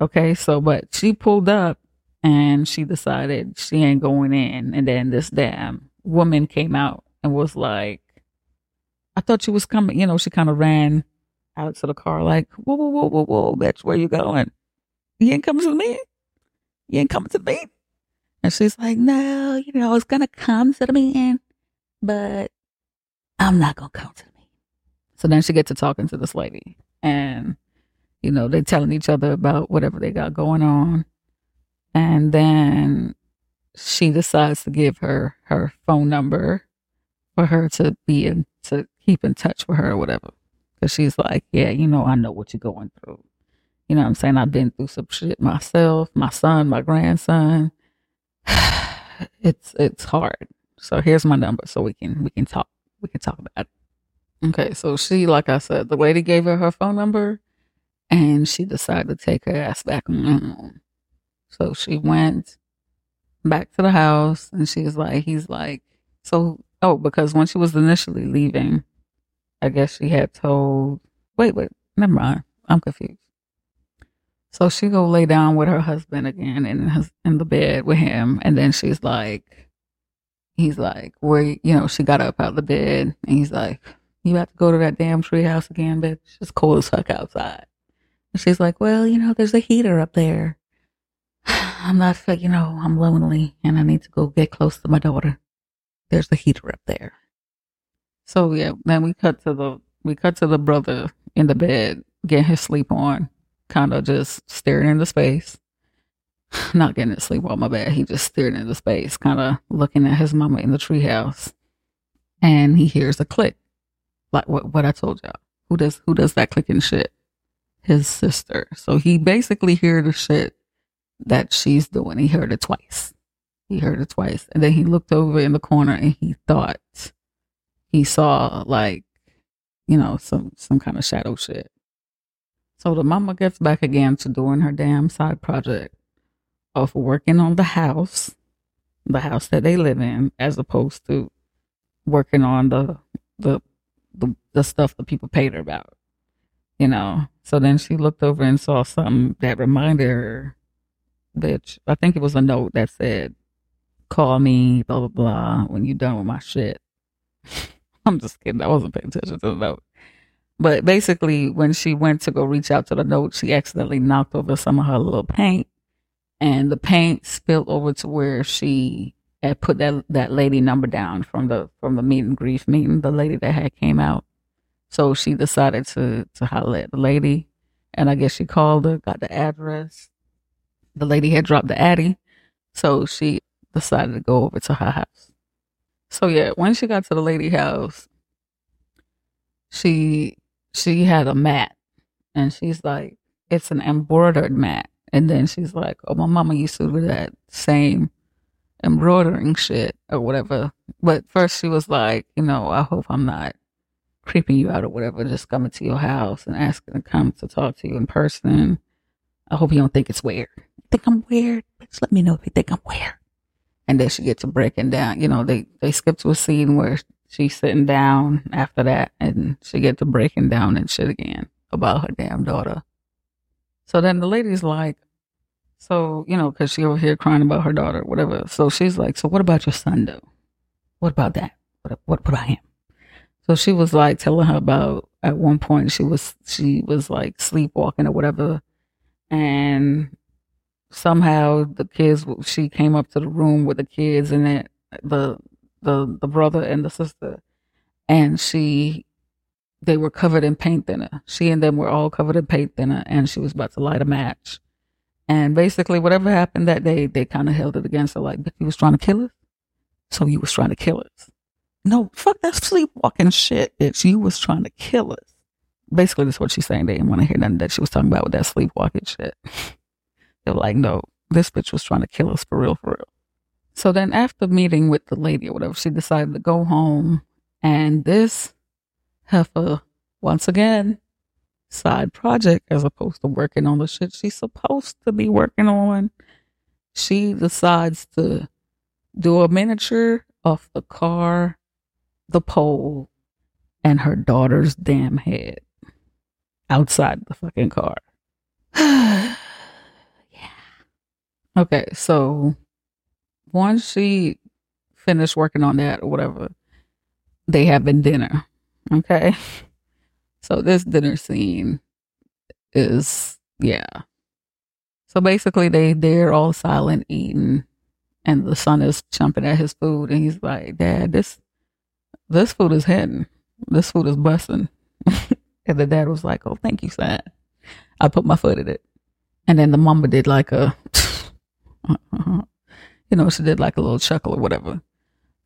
Okay, so but she pulled up and she decided she ain't going in. And then this damn woman came out and was like, I thought you was coming. You know, she kind of ran out to the car like, whoa, whoa, whoa, whoa, whoa, bitch, where you going? You ain't coming to me? You ain't coming to me? And she's like, no, you know, it's to come to the meeting, but I'm not to come to the. So then she gets to talking to this lady and, you know, they telling each other about whatever they got going on. And then she decides to give her her phone number for her to be in, to keep in touch with her or whatever. Cause she's like, yeah, you know, I know what you're going through. You know what I'm saying? I've been through some shit myself, my son, my grandson. it's, it's hard. So here's my number so we can, we can talk, we can talk about it. Okay. So she, like I said, the lady gave her her phone number and she decided to take her ass back home. So she went back to the house and she's like, he's like, so, oh, because when she was initially leaving, I guess she had told, wait, wait, never mind. I'm confused. So she go lay down with her husband again in his, in the bed with him. And then she's like, he's like, where, you know, she got up out of the bed and he's like, you have to go to that damn tree house again, bitch. It's cold as fuck outside. And she's like, well, you know, there's a heater up there. I'm not, you know, I'm lonely and I need to go get close to my daughter. There's a heater up there. So yeah, then we cut to the we cut to the brother in the bed, getting his sleep on, kind of just staring into space. Not getting to sleep on my bed. He just staring into space, kind of looking at his mama in the treehouse, and he hears a click, like what what I told y'all. Who does who does that clicking shit? His sister. So he basically heard the shit that she's doing. He heard it twice. He heard it twice, and then he looked over in the corner and he thought he saw like, you know, some some kind of shadow shit. So the mama gets back again to doing her damn side project of working on the house, the house that they live in, as opposed to working on the the the, the stuff that people paid her about. You know. So then she looked over and saw something that reminded her, bitch, I think it was a note that said, Call me, blah blah blah, when you're done with my shit. I'm just kidding. I wasn't paying attention to the note. But basically, when she went to go reach out to the note, she accidentally knocked over some of her little paint, and the paint spilled over to where she had put that that lady number down from the from the meet and grief meeting. The lady that had came out, so she decided to to holler at the lady, and I guess she called her, got the address. The lady had dropped the addy, so she decided to go over to her house. So yeah, when she got to the lady house, she she had a mat, and she's like, "It's an embroidered mat." And then she's like, "Oh, my mama used to do that same embroidering shit or whatever." But first, she was like, "You know, I hope I'm not creeping you out or whatever. Just coming to your house and asking to come to talk to you in person. I hope you don't think it's weird. Think I'm weird? Just let me know if you think I'm weird." and then she gets to breaking down. You know, they they skip to a scene where she's sitting down after that, and she get to breaking down and shit again about her damn daughter. So then the lady's like, so you know, because she over here crying about her daughter, whatever. So she's like, so what about your son though? What about that? What what, what about him? So she was like telling her about at one point she was she was like sleepwalking or whatever, and somehow the kids she came up to the room with the kids and it the the the brother and the sister. And she they were covered in paint thinner. She and them were all covered in paint thinner and she was about to light a match. And basically whatever happened that day they kind of held it against her like he was trying to kill us? So you was trying to kill us? No fuck that sleepwalking shit bitch. You was trying to kill us. Basically that's what she's saying. They didn't want to hear nothing that she was talking about with that sleepwalking shit. They're like, no, this bitch was trying to kill us for real, for real. So then after meeting with the lady or whatever, she decided to go home. And this heifer, once again, side project as opposed to working on the shit she's supposed to be working on. She decides to do a miniature of the car the pole and her daughter's damn head outside the fucking car. yeah. Okay, so once she finished working on that or whatever, they have having dinner. Okay. So this dinner scene is yeah. So basically they they're all silent eating and the son is jumping at his food and he's like, Dad, this this food is hitting. This food is busting. and the dad was like, Oh, thank you, son. I put my foot in it. And then the mama did like a uh, uh, uh, you know, she did like a little chuckle or whatever.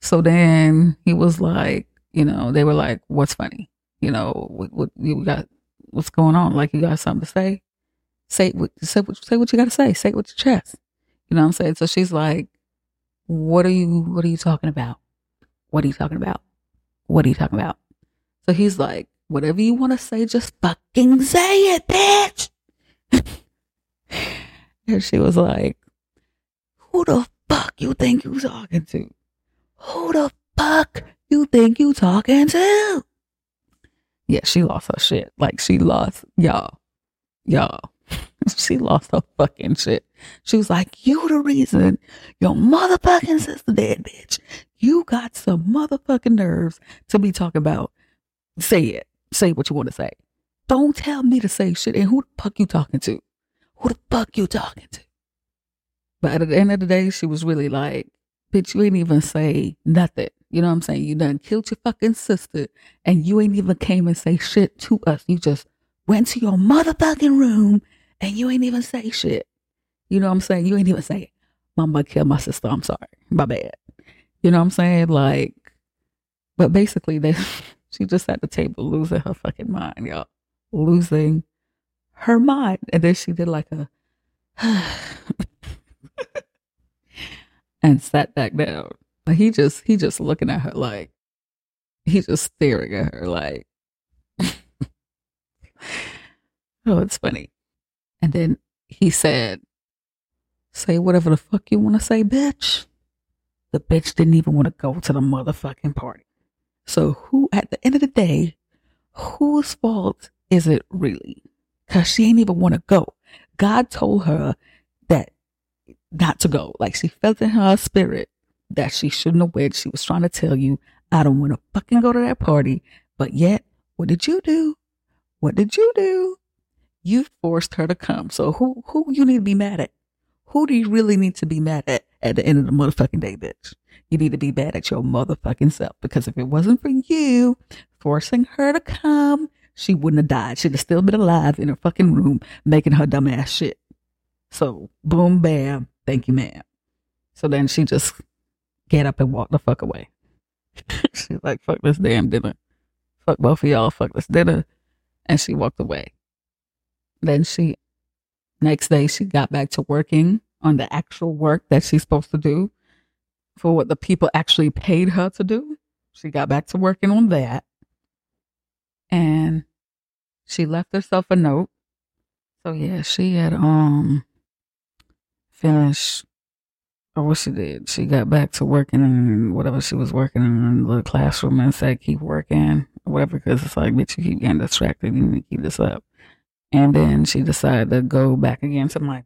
So then he was like, you know, they were like, What's funny? You know, what, what you got what's going on? Like you got something to say? Say what say say what you gotta say. Say it with your chest. You know what I'm saying? So she's like, What are you what are you talking about? What are you talking about? What are you talking about? So he's like, Whatever you wanna say, just fucking say it, bitch. and she was like, Who the fuck you think you talking to? Who the fuck you think you talking to? Yeah, she lost her shit. Like she lost y'all. Y'all. she lost her fucking shit. She was like, You the reason your motherfucking sister dead, bitch. You got some motherfucking nerves to be talking about. Say it. Say what you want to say. Don't tell me to say shit. And who the fuck you talking to? Who the fuck you talking to? But at the end of the day, she was really like, bitch, you ain't even say nothing. You know what I'm saying? You done killed your fucking sister and you ain't even came and say shit to us. You just went to your motherfucking room and you ain't even say shit. You know what I'm saying? You ain't even say, Mama killed my sister. I'm sorry. My bad. You know what I'm saying? Like, but basically, they, she just at the table losing her fucking mind, y'all. Losing her mind. And then she did like a, and sat back down. But he just he just looking at her like he just staring at her like Oh, it's funny. And then he said, Say whatever the fuck you wanna say, bitch. The bitch didn't even want to go to the motherfucking party. So who at the end of the day, whose fault is it really? Cause she ain't even want to go. God told her not to go. Like she felt in her spirit that she shouldn't have went. She was trying to tell you, I don't want to fucking go to that party. But yet, what did you do? What did you do? You forced her to come. So who who you need to be mad at? Who do you really need to be mad at at the end of the motherfucking day, bitch? You need to be mad at your motherfucking self because if it wasn't for you forcing her to come, she wouldn't have died. She'd have still been alive in her fucking room making her dumb ass shit. So boom, bam, thank you, ma'am. So then she just get up and walk the fuck away. She's like, fuck this damn dinner. Fuck both of y'all, fuck this dinner. And she walked away. Then she, next day, she got back to working on the actual work that she's supposed to do for what the people actually paid her to do. She got back to working on that. And she left herself a note. So yeah, she had um finished or what she did. She got back to working and whatever she was working in the classroom and said, keep working, whatever, because it's like, bitch, you keep getting distracted. You need to keep this up. And then she decided to go back again to my,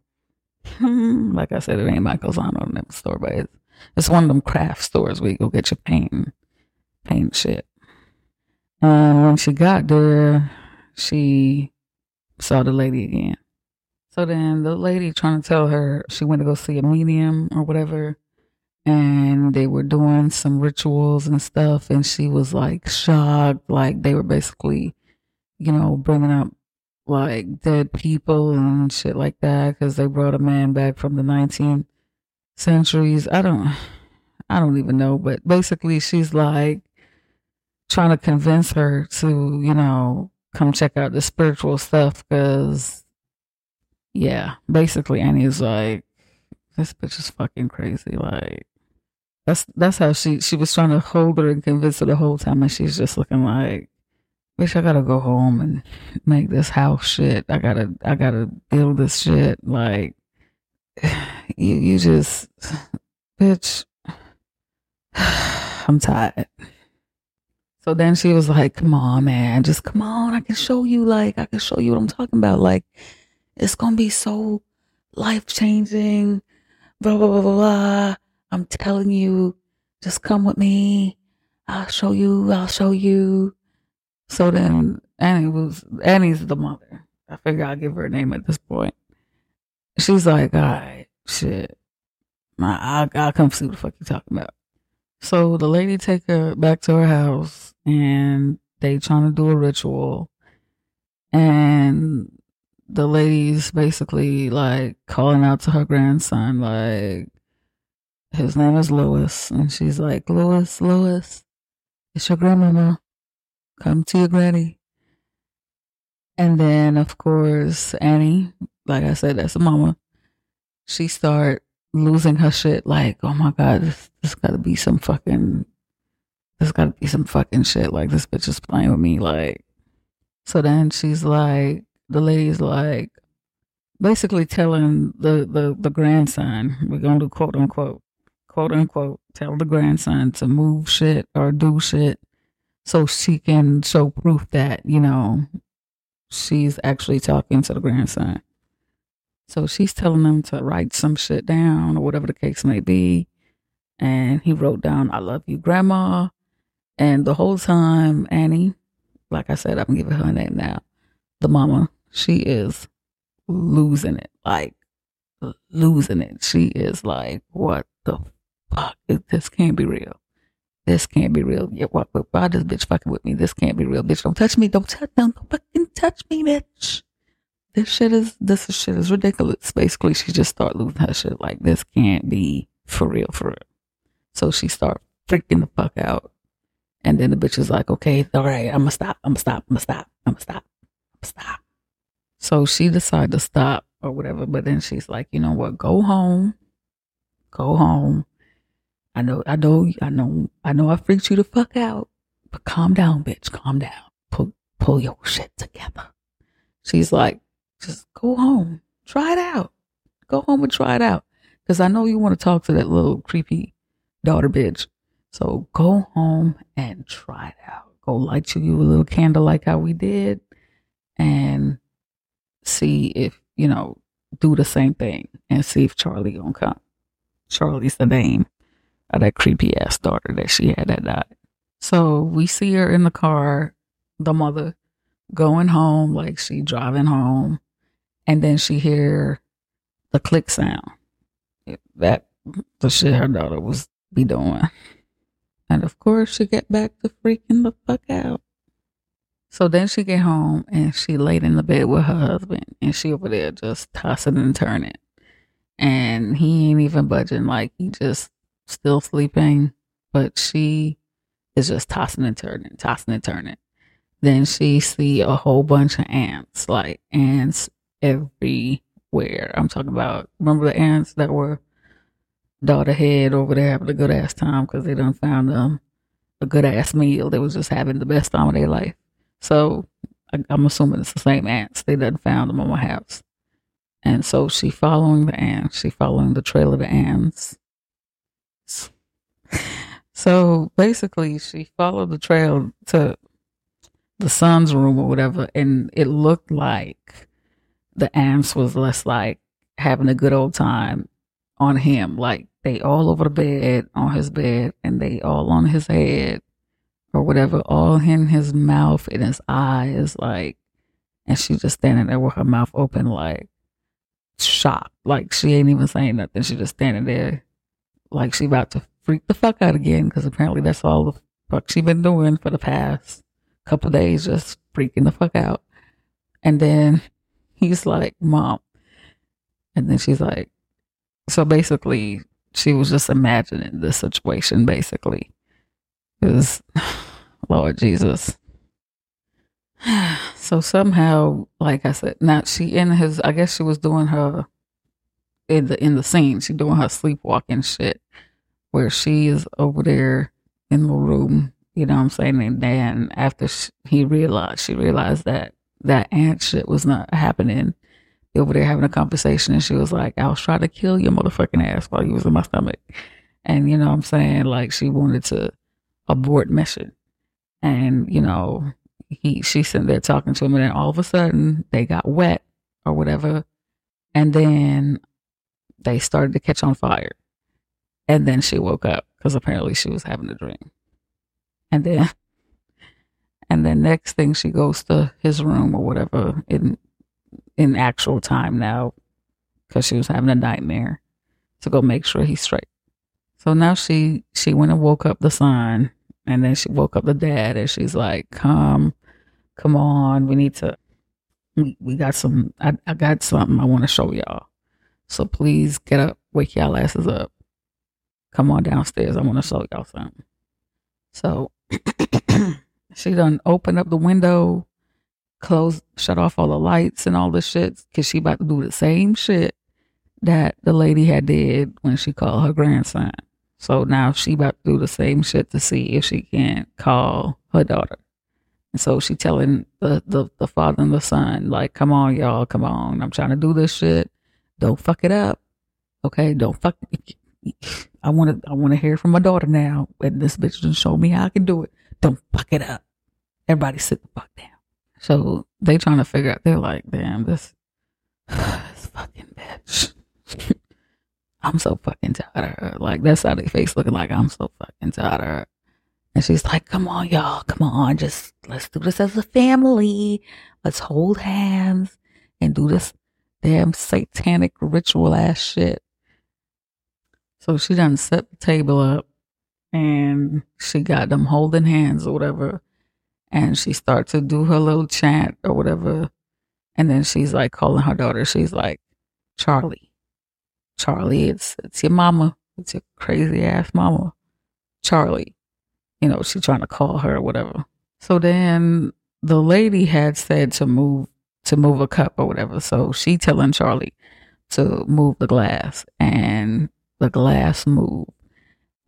hmm, like I said, it ain't Michael's on that store, but it's, it's one of them craft stores where you go get your paint, paint shit. And when she got there, she saw the lady again. So then the lady trying to tell her she went to go see a medium or whatever, and they were doing some rituals and stuff, and she was like shocked, like they were basically, you know, bringing up like dead people and shit like that because they brought a man back from the 19th centuries. I don't, I don't even know, but basically she's like trying to convince her to, you know, come check out the spiritual stuff because yeah, basically Annie's like, this bitch is fucking crazy. Like, that's that's how she she was trying to hold her and convince her the whole time, and she's just looking like, bitch, I gotta go home and make this house shit. I gotta I gotta build this shit. Like, you you just, bitch, I'm tired. So then she was like, come on, man, just come on. I can show you, like, I can show you what I'm talking about. Like, it's to be so life changing, blah, blah, blah, blah, blah. I'm telling you, just come with me. I'll show you, I'll show you. So then Annie was, Annie's the mother. I figure I'll give her a name at this point. She's like, all right, shit. I'll, I'll come see what the fuck you talking about. So the lady take her back to her house and they trying to do a ritual. And the lady's basically like calling out to her grandson, like, his name is Lewis. And she's like, Lewis, Lewis, it's your grandmama. Come to your granny. And then, of course, Annie, like I said, that's a mama. She start losing her shit. Like, oh my god, this, this got to be some fucking, this got to be some fucking shit. Like this bitch is playing with me. Like, so then she's like, the lady's like, basically telling the the the grandson, we're gonna do quote unquote, quote unquote, tell the grandson to move shit or do shit, so she can show proof that you know she's actually talking to the grandson. So she's telling him to write some shit down or whatever the case may be. And he wrote down, I love you, grandma. And the whole time, Annie, like I said, I'm giving her name now, the mama, she is losing it. Like, losing it. She is like, what the fuck? This can't be real. This can't be real. Yeah, why, why this bitch fucking with me? This can't be real. Bitch, don't touch me. Don't touch, don't fucking touch me, bitch this shit is this shit is ridiculous. Basically, she just start losing her shit. Like this can't be for real, for real. So she start freaking the fuck out. And then the bitch is like, okay, all right, I'm gonna stop, I'm gonna stop, I'm gonna stop, I'm gonna stop, I'm gonna stop. So she decided to stop or whatever, but then she's like, you know what, go home, go home. I know, I know, I know, I know I freaked you the fuck out, but calm down, bitch, calm down. Pull, pull your shit together. She's like, just go home. Try it out. Go home and try it out. Because I know you want to talk to that little creepy daughter bitch. So go home and try it out. Go light you a little candle like how we did and see if, you know, do the same thing and see if Charlie gonna come. Charlie's the name of that creepy ass daughter that she had that died. So we see her in the car, the mother going home, like she driving home and then she hear the click sound. That the shit her daughter was be doing. And of course she get back to freaking the fuck out. So then she get home and she laid in the bed with her husband and she over there just tossing and turning. And he ain't even budging, like he just still sleeping, but she is just tossing and turning, tossing and turning. Then she see a whole bunch of ants, like ants everywhere. I'm talking about, remember the ants that were daughter head over there having a good ass time because they done found them a good ass meal. They was just having the best time of their life. So I, am assuming it's the same ants. They done found them on my house. And so she following the ants. She following the trail of the ants. So basically, she followed the trail to the son's room or whatever, and it looked like the ants was less like having a good old time on him. Like they all over the bed, on his bed, and they all on his head or whatever, all in his mouth and his eyes, like, and she just standing there with her mouth open, like, shocked. Like she ain't even saying nothing. She just standing there, like she about to freak the fuck out again, because apparently that's all the fuck she been doing for the past couple days, just freaking the fuck out. And then He's like, Mom. And then she's like, so basically, she was just imagining the situation, basically. It was, Lord Jesus. So somehow, like I said, now she in his, I guess she was doing her, in the, in the scene, she doing her sleepwalking shit, where she is over there in the room, you know what I'm saying? And then after she, he realized, she realized that that ant shit was not happening. Over there having a conversation, and she was like, "I was trying to kill your motherfucking ass while you was in my stomach," and you know what I'm saying like she wanted to abort mission, And, you know, he she's sitting there talking to him and then all of a sudden they got wet or whatever. And then they started to catch on fire. And then she woke up because apparently she was having a dream. And then and then next thing she goes to his room or whatever in in actual time now because she was having a nightmare to go make sure he's straight. So now she she went and woke up the son and then she woke up the dad and she's like, Come, come on, we need to we, we got some I, I got something I want to show y'all. So please get up, wake y'all asses up. Come on downstairs. I want to show y'all something. So she done opened up the window, closed, shut off all the lights and all the shit, cause she about to do the same shit that the lady had did when she called her grandson. So now she about to do the same shit to see if she can call her daughter. And so she telling the, the, the father and the son, like, come on, y'all, come on. I'm trying to do this shit. Don't fuck it up. Okay, don't fuck I want to I want to hear from my daughter now. And this bitch just show me how I can do it. Don't fuck it up. Everybody sit the fuck down. So they trying to figure out. They're like, damn, this this fucking bitch. I'm so fucking tired of her. Like that's how they face looking like I'm so fucking tired of her. And she's like, come on, y'all, come on, just let's do this as a family. Let's hold hands and do this damn satanic ritual ass shit. So she done set the table up and she got them holding hands or whatever. And she starts to do her little chant or whatever. And then she's like calling her daughter, she's like, Charlie, Charlie, it's it's your mama. It's your crazy ass mama. Charlie. You know, she's trying to call her or whatever. So then the lady had said to move to move a cup or whatever. So she telling Charlie to move the glass and the glass move.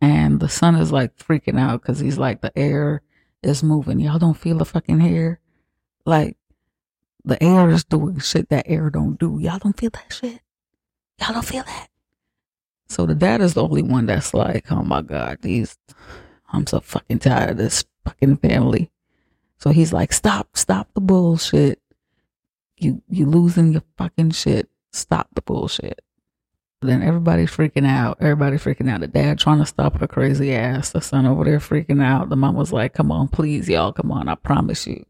And the son is like freaking out because he's like, the air is moving. Y'all don't feel the fucking air? Like, the air is doing shit that air don't do. Y'all don't feel that shit? Y'all don't feel that? So the dad is the only one that's like, oh my God, these, I'm so fucking tired of this fucking family. So he's like, stop, stop the bullshit. You, you losing your fucking shit. Stop the bullshit. Then everybody's freaking out. Everybody freaking out. The dad trying to stop her crazy ass. The son over there freaking out. The mom was like, come on, please, y'all, come on. I promise you.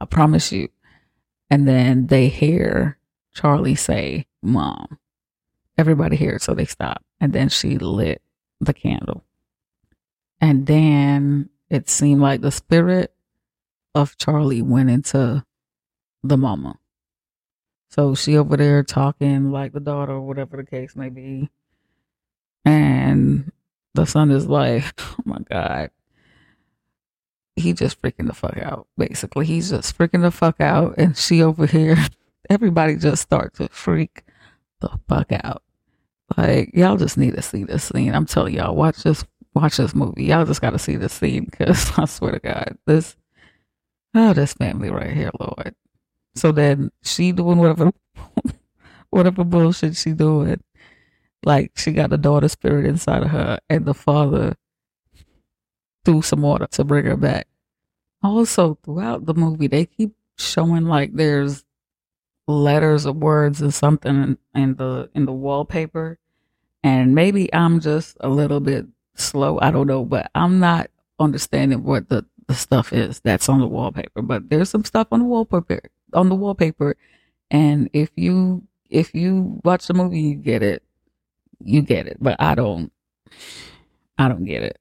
I promise you. And then they hear Charlie say, mom. Everybody hears, so they stop. And then she lit the candle. And then it seemed like the spirit of Charlie went into the mama. So she over there talking like the daughter or whatever the case may be. And the son is like, oh my God. He just freaking the fuck out, basically. He's just freaking the fuck out. And she over here, everybody just start to freak the fuck out. Like, y'all just need to see this scene. I'm telling y'all, watch this watch this movie. Y'all just gotta see this scene because I swear to God, this oh this family right here, Lord. So then she doing whatever whatever bullshit she doing. Like she got the daughter spirit inside of her and the father threw some water to bring her back. Also throughout the movie they keep showing like there's letters or words or something in, the in the wallpaper. And maybe I'm just a little bit slow. I don't know, but I'm not understanding what the, the stuff is that's on the wallpaper. But there's some stuff on the wallpaper on the wallpaper. And if you if you watch the movie, you get it. You get it, but I don't. I don't get it.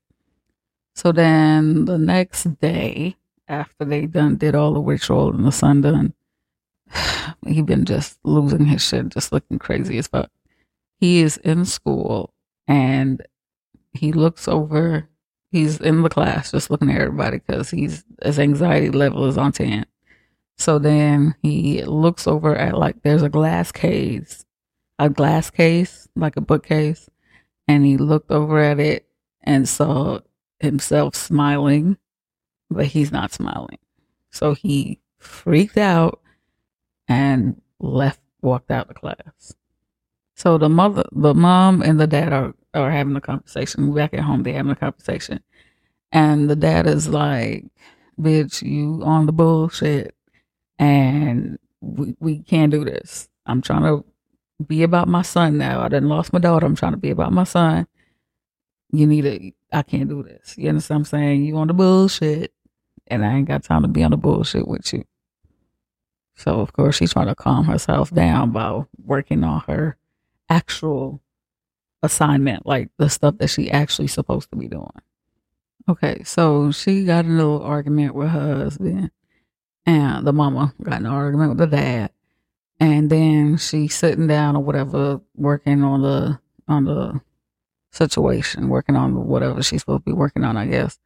So then the next day, after they done did all the ritual and the son done, he been just losing his shit, just looking crazy as fuck. He is in school and he looks over. He's in the class, just looking at everybody because he's his anxiety level is on ten. So then he looks over at like there's a glass case, a glass case, like a bookcase, and he looked over at it and saw himself smiling, but he's not smiling. So he freaked out and left, walked out the class. So the mother, the mom and the dad are, are having a conversation. Back at home, they're having a conversation. And the dad is like, bitch, you on the bullshit and we, we can't do this. I'm trying to be about my son now. I done lost my daughter. I'm trying to be about my son. You need to, I can't do this. You understand what I'm saying? You on the bullshit and I ain't got time to be on the bullshit with you. So of course she's trying to calm herself down by working on her actual assignment, like the stuff that she actually supposed to be doing. Okay, so she got in a little argument with her husband, and the mama got in an argument with the dad, and then she's sitting down or whatever, working on the on the situation, working on whatever she's supposed to be working on, I guess.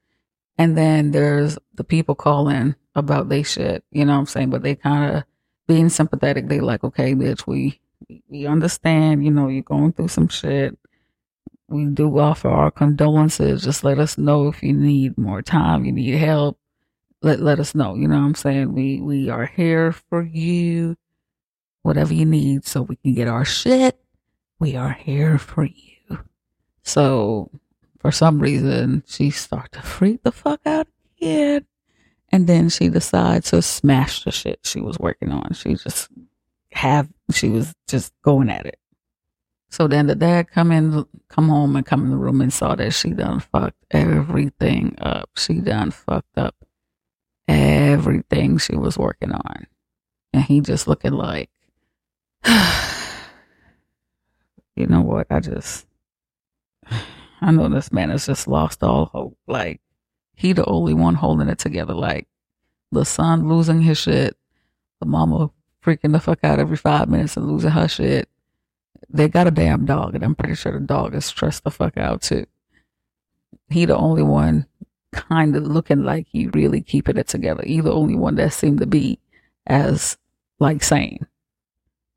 And then there's the people calling about they shit, you know what I'm saying? But they kind of being sympathetic. They like, okay, bitch, we we understand, you know, you're going through some shit we do offer our condolences. Just let us know if you need more time, you need help. Let let us know. You know what I'm saying? We we are here for you. Whatever you need so we can get our shit. We are here for you. So for some reason she started to freak the fuck out again. And then she decides to smash the shit she was working on. She just have she was just going at it. So then the dad come in, come home and come in the room and saw that she done fucked everything up. She done fucked up everything she was working on. And he just looking like, you know what? I just, I know this man has just lost all hope. Like, he the only one holding it together. Like, the son losing his shit, the mama freaking the fuck out every five minutes and losing her shit they got a damn dog, and I'm pretty sure the dog is stressed the fuck out too. He the only one kind of looking like he really keeping it together. He the only one that seemed to be as like sane.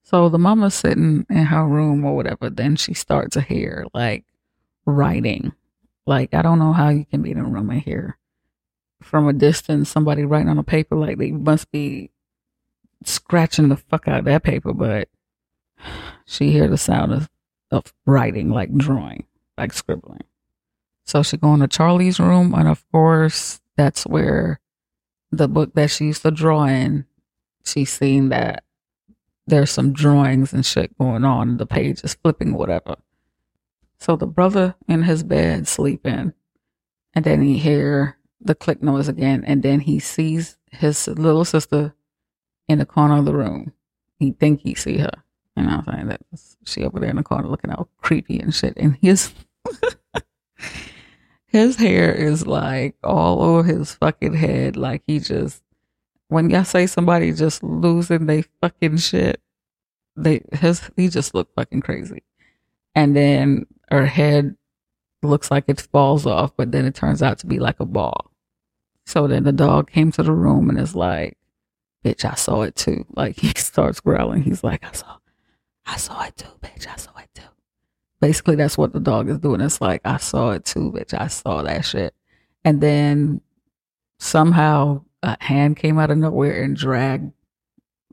So the mama's sitting in her room or whatever. Then she starts to hear like writing. Like I don't know how you can be in a room and hear from a distance somebody writing on a paper. Like they must be scratching the fuck out of that paper, but she hear the sound of, of writing, like drawing, like scribbling. So she go into Charlie's room, and of course, that's where the book that she used to draw in, she's seen that there's some drawings and shit going on. The page is flipping, whatever. So the brother in his bed sleeping, and then he hear the click noise again, and then he sees his little sister in the corner of the room. He think he see her, and I'm saying? That she over there in the corner looking all creepy and shit. And his his hair is like all over his fucking head. Like he just when y'all say somebody just losing they fucking shit, they his he just looked fucking crazy. And then her head looks like it falls off, but then it turns out to be like a ball. So then the dog came to the room and is like, bitch, I saw it too. Like he starts growling. He's like, I saw I saw it too, bitch. I saw it too. Basically, that's what the dog is doing. It's like, I saw it too, bitch. I saw that shit. And then somehow a hand came out of nowhere and dragged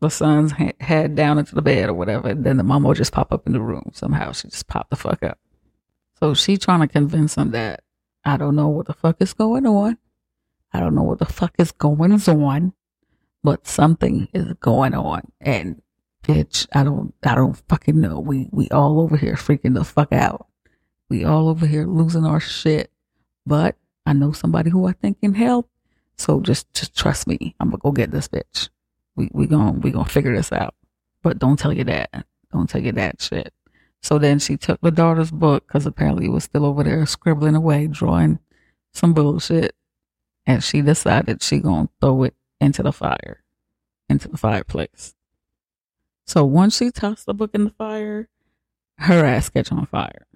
the son's head down into the bed or whatever. And then the mom will just pop up in the room. Somehow she just popped the fuck up. So she trying to convince him that I don't know what the fuck is going on. I don't know what the fuck is going on, but something is going on. And bitch, I don't, I don't fucking know. We, we all over here freaking the fuck out. We all over here losing our shit. But I know somebody who I think can help. So just, just trust me. I'm gonna go get this bitch. We, we gonna, we gonna figure this out. But don't tell your dad. Don't tell your dad shit. So then she took the daughter's book because apparently it was still over there scribbling away, drawing some bullshit. And she decided she gonna throw it into the fire, into the fireplace. So once she tossed the book in the fire, her ass catch on fire.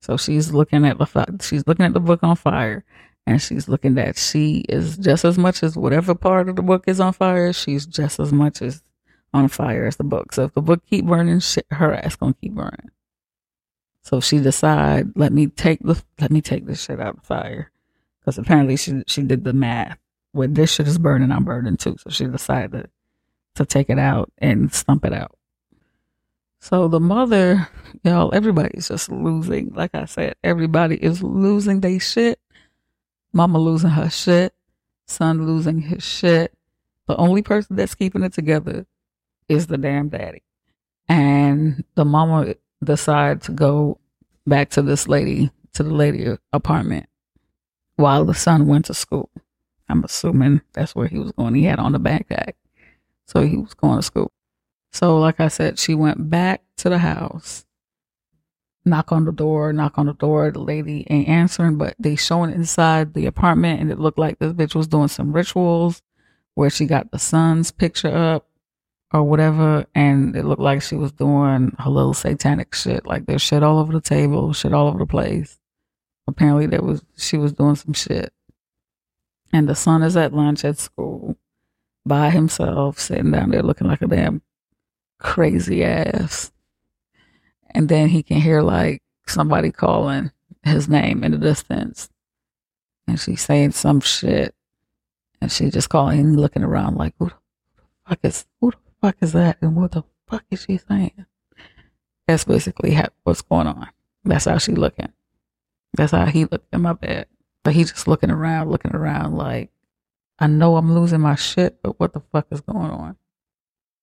So she's looking at the she's looking at the book on fire, and she's looking that she is just as much as whatever part of the book is on fire. She's just as much as on fire as the book. So if the book keep burning, shit, her ass gonna keep burning. So she decide, let me take the let me take this shit out of fire, because apparently she she did the math. When this shit is burning, I'm burning too. So she decided to take it out and stump it out. So the mother, y'all, everybody's just losing. Like I said, everybody is losing their shit. Mama losing her shit. son losing his shit. The only person that's keeping it together is the damn daddy. And the mama decided to go back to this lady, to the lady apartment while the son went to school. I'm assuming that's where he was going. He had on the backpack. So he was going to school. So, like I said, she went back to the house, knock on the door, knock on the door. The lady ain't answering, but they showing inside the apartment, and it looked like this bitch was doing some rituals where she got the son's picture up or whatever, and it looked like she was doing her little satanic shit. Like there's shit all over the table, shit all over the place. Apparently, there was she was doing some shit, and the son is at lunch at school by himself, sitting down there looking like a damn crazy ass. And then he can hear like somebody calling his name in the distance. And she's saying some shit. And she just calling and looking around like, who the fuck is, who the fuck is that? And what the fuck is she saying? That's basically what's going on. That's how she looking. That's how he looked in my bed. But he just looking around, looking around like, I know I'm losing my shit, but what the fuck is going on?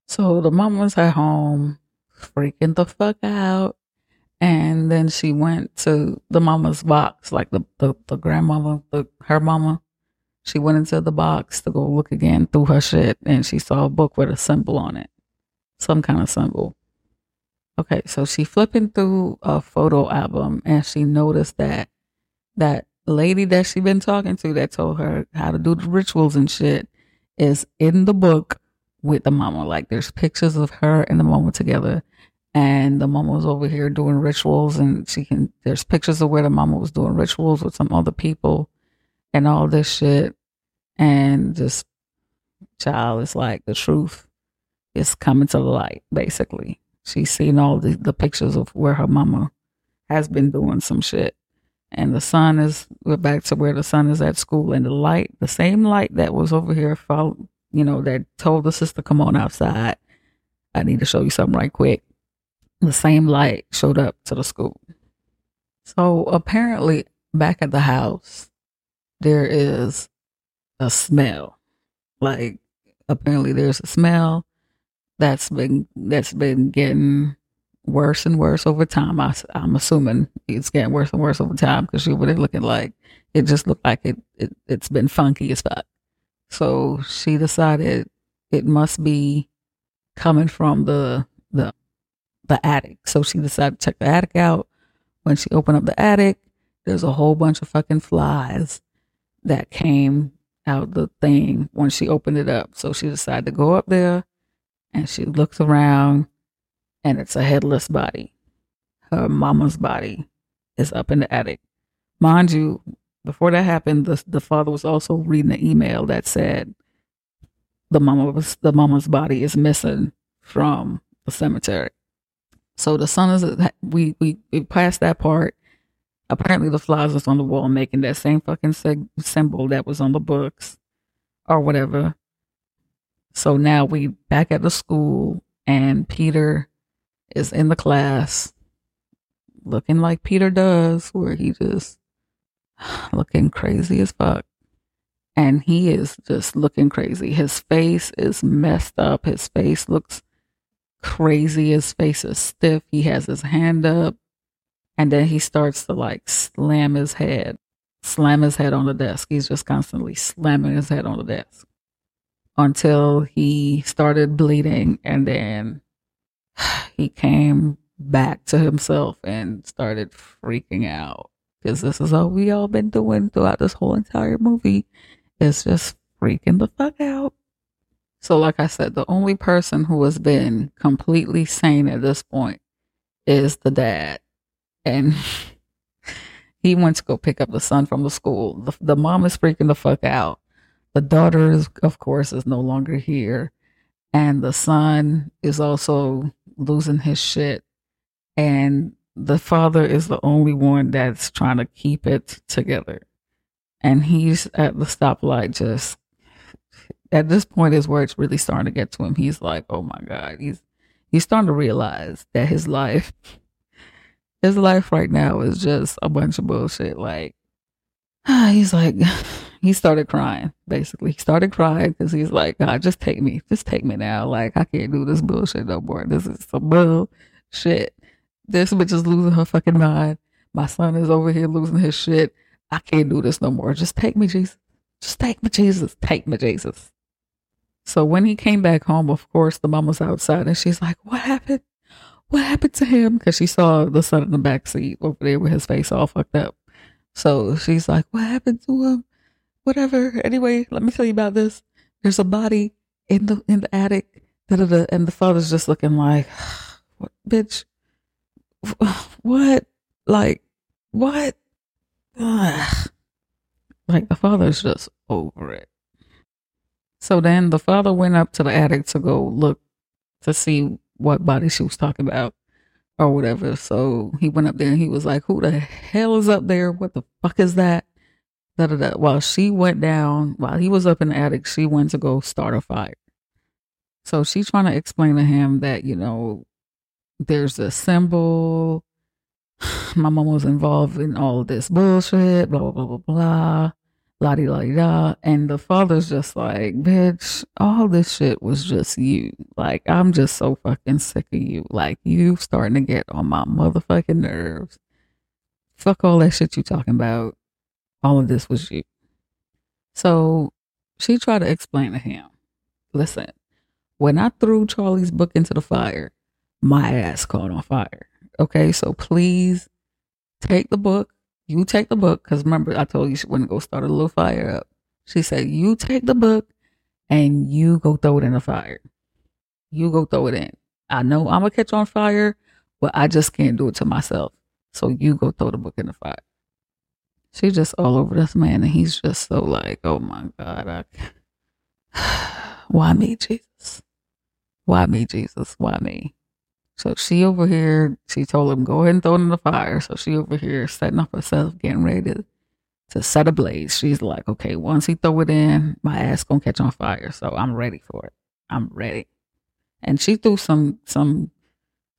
So the mom was at home, freaking the fuck out. And then she went to the mama's box, like the, the, the grandmama, the, her mama. She went into the box to go look again through her shit and she saw a book with a symbol on it. Some kind of symbol. Okay, so she flipping through a photo album and she noticed that that lady that she been talking to that told her how to do the rituals and shit is in the book with the mama. Like there's pictures of her and the mama together. And the mama was over here doing rituals and she can, there's pictures of where the mama was doing rituals with some other people and all this shit. And just, child, is like the truth is coming to the light, basically. She's seen all the, the pictures of where her mama has been doing some shit. And the son is, we're back to where the son is at school and the light, the same light that was over here, follow, you know, that told the sister, come on outside. I need to show you something right quick. The same light showed up to the school. So apparently, back at the house, there is a smell. Like, apparently, there's a smell that's been that's been getting worse and worse over time. I, am assuming it's getting worse and worse over time because she was looking like it just looked like it, it it's been funky as fuck. So she decided it must be coming from the the the attic. So she decided to check the attic out. When she opened up the attic, there's a whole bunch of fucking flies that came out the thing when she opened it up. So she decided to go up there and she looks around and it's a headless body. Her mama's body is up in the attic. Mind you, before that happened, the the father was also reading an email that said the mama was the mama's body is missing from the cemetery. So the son is we we we passed that part. Apparently, the flies was on the wall making that same fucking symbol that was on the books, or whatever. So now we back at the school, and Peter is in the class, looking like Peter does, where he just looking crazy as fuck. And he is just looking crazy. His face is messed up. His face looks crazy. His face is stiff. He has his hand up. And then he starts to like slam his head, slam his head on the desk. He's just constantly slamming his head on the desk until he started bleeding. And then he came back to himself and started freaking out because this is all we all been doing throughout this whole entire movie is just freaking the fuck out. So, like I said, the only person who has been completely sane at this point is the dad. And he went to go pick up the son from the school. The, the mom is freaking the fuck out. The daughter, is, of course, is no longer here. And the son is also losing his shit. And the father is the only one that's trying to keep it together. And he's at the stoplight just at this point is where it's really starting to get to him. He's like, oh my God. He's he's starting to realize that his life his life right now is just a bunch of bullshit. Like he's like, he started crying. Basically, he started crying because he's like, God, just take me, just take me now. Like I can't do this bullshit no more. This is some bullshit. This bitch is losing her fucking mind. My son is over here losing his shit. I can't do this no more. Just take me, Jesus. Just take me, Jesus. Take me, Jesus. So when he came back home, of course, the mom was outside and she's like, What happened? What happened to him? Because she saw the son in the back seat over there with his face all fucked up. So she's like, What happened to him? Whatever. Anyway, let me tell you about this. There's a body in the in the attic. Da-da-da. And the father's just looking like, What bitch? What? Like, what? Ugh. Like the father's just over it. So then the father went up to the attic to go look to see what body she was talking about or whatever. So he went up there and he was like, Who the hell is up there? What the fuck is that? Da, da, da. While she went down, while he was up in the attic, she went to go start a fire. So she's trying to explain to him that, you know, there's a symbol. My mom was involved in all this bullshit, blah, blah, blah, blah, blah la di la di da. And the father's just like, bitch, all this shit was just you. Like, I'm just so fucking sick of you. Like, you starting to get on my motherfucking nerves. Fuck all that shit you talking about. All of this was you. So she tried to explain to him, listen, when I threw Charlie's book into the fire, my ass caught on fire. Okay, so please take the book you take the book, because remember, I told you she wouldn't go start a little fire up. She said, You take the book and you go throw it in the fire. You go throw it in. I know I'm to catch on fire, but I just can't do it to myself. So you go throw the book in the fire. She's just all over this man, and he's just so like, Oh my God, I, why me, Jesus? Why me, Jesus? Why me? So she over here, she told him, go ahead and throw it in the fire. So she over here setting up herself, getting ready to, to set a blaze. She's like, okay, once he throw it in, my ass gonna catch on fire. So I'm ready for it. I'm ready. And she threw some some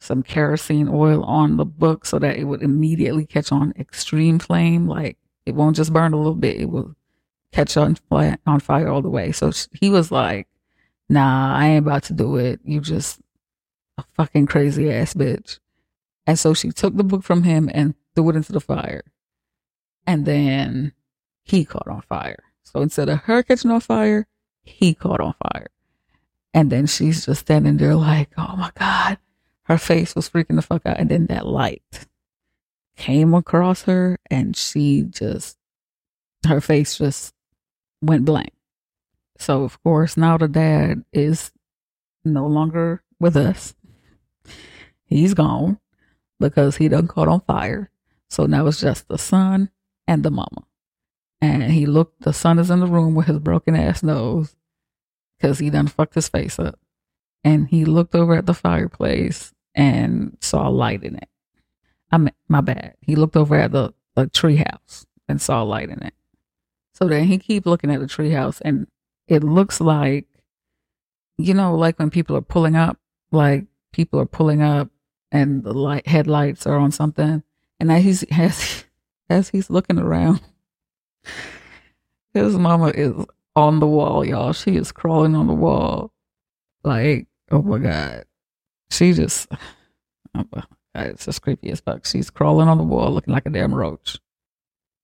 some kerosene oil on the book so that it would immediately catch on extreme flame. Like it won't just burn a little bit; it will catch on on fire all the way. So he was like, "Nah, I ain't about to do it. You just a fucking crazy ass bitch. And so she took the book from him and threw it into the fire. And then he caught on fire. So instead of her catching on fire, he caught on fire. And then she's just standing there like, oh my God. Her face was freaking the fuck out. And then that light came across her and she just, her face just went blank. So of course now the dad is no longer with us. He's gone because he done caught on fire. So now it's just the son and the mama. And he looked, the son is in the room with his broken ass nose because he done fucked his face up. And he looked over at the fireplace and saw a light in it. I mean, my bad. He looked over at the, the treehouse and saw a light in it. So then he keep looking at the treehouse and it looks like, you know, like when people are pulling up, like people are pulling up and the light headlights are on something. And as he's as, as he's looking around, his mama is on the wall, y'all. She is crawling on the wall. Like, oh my God. She just oh my God, it's just creepy as fuck. She's crawling on the wall looking like a damn roach.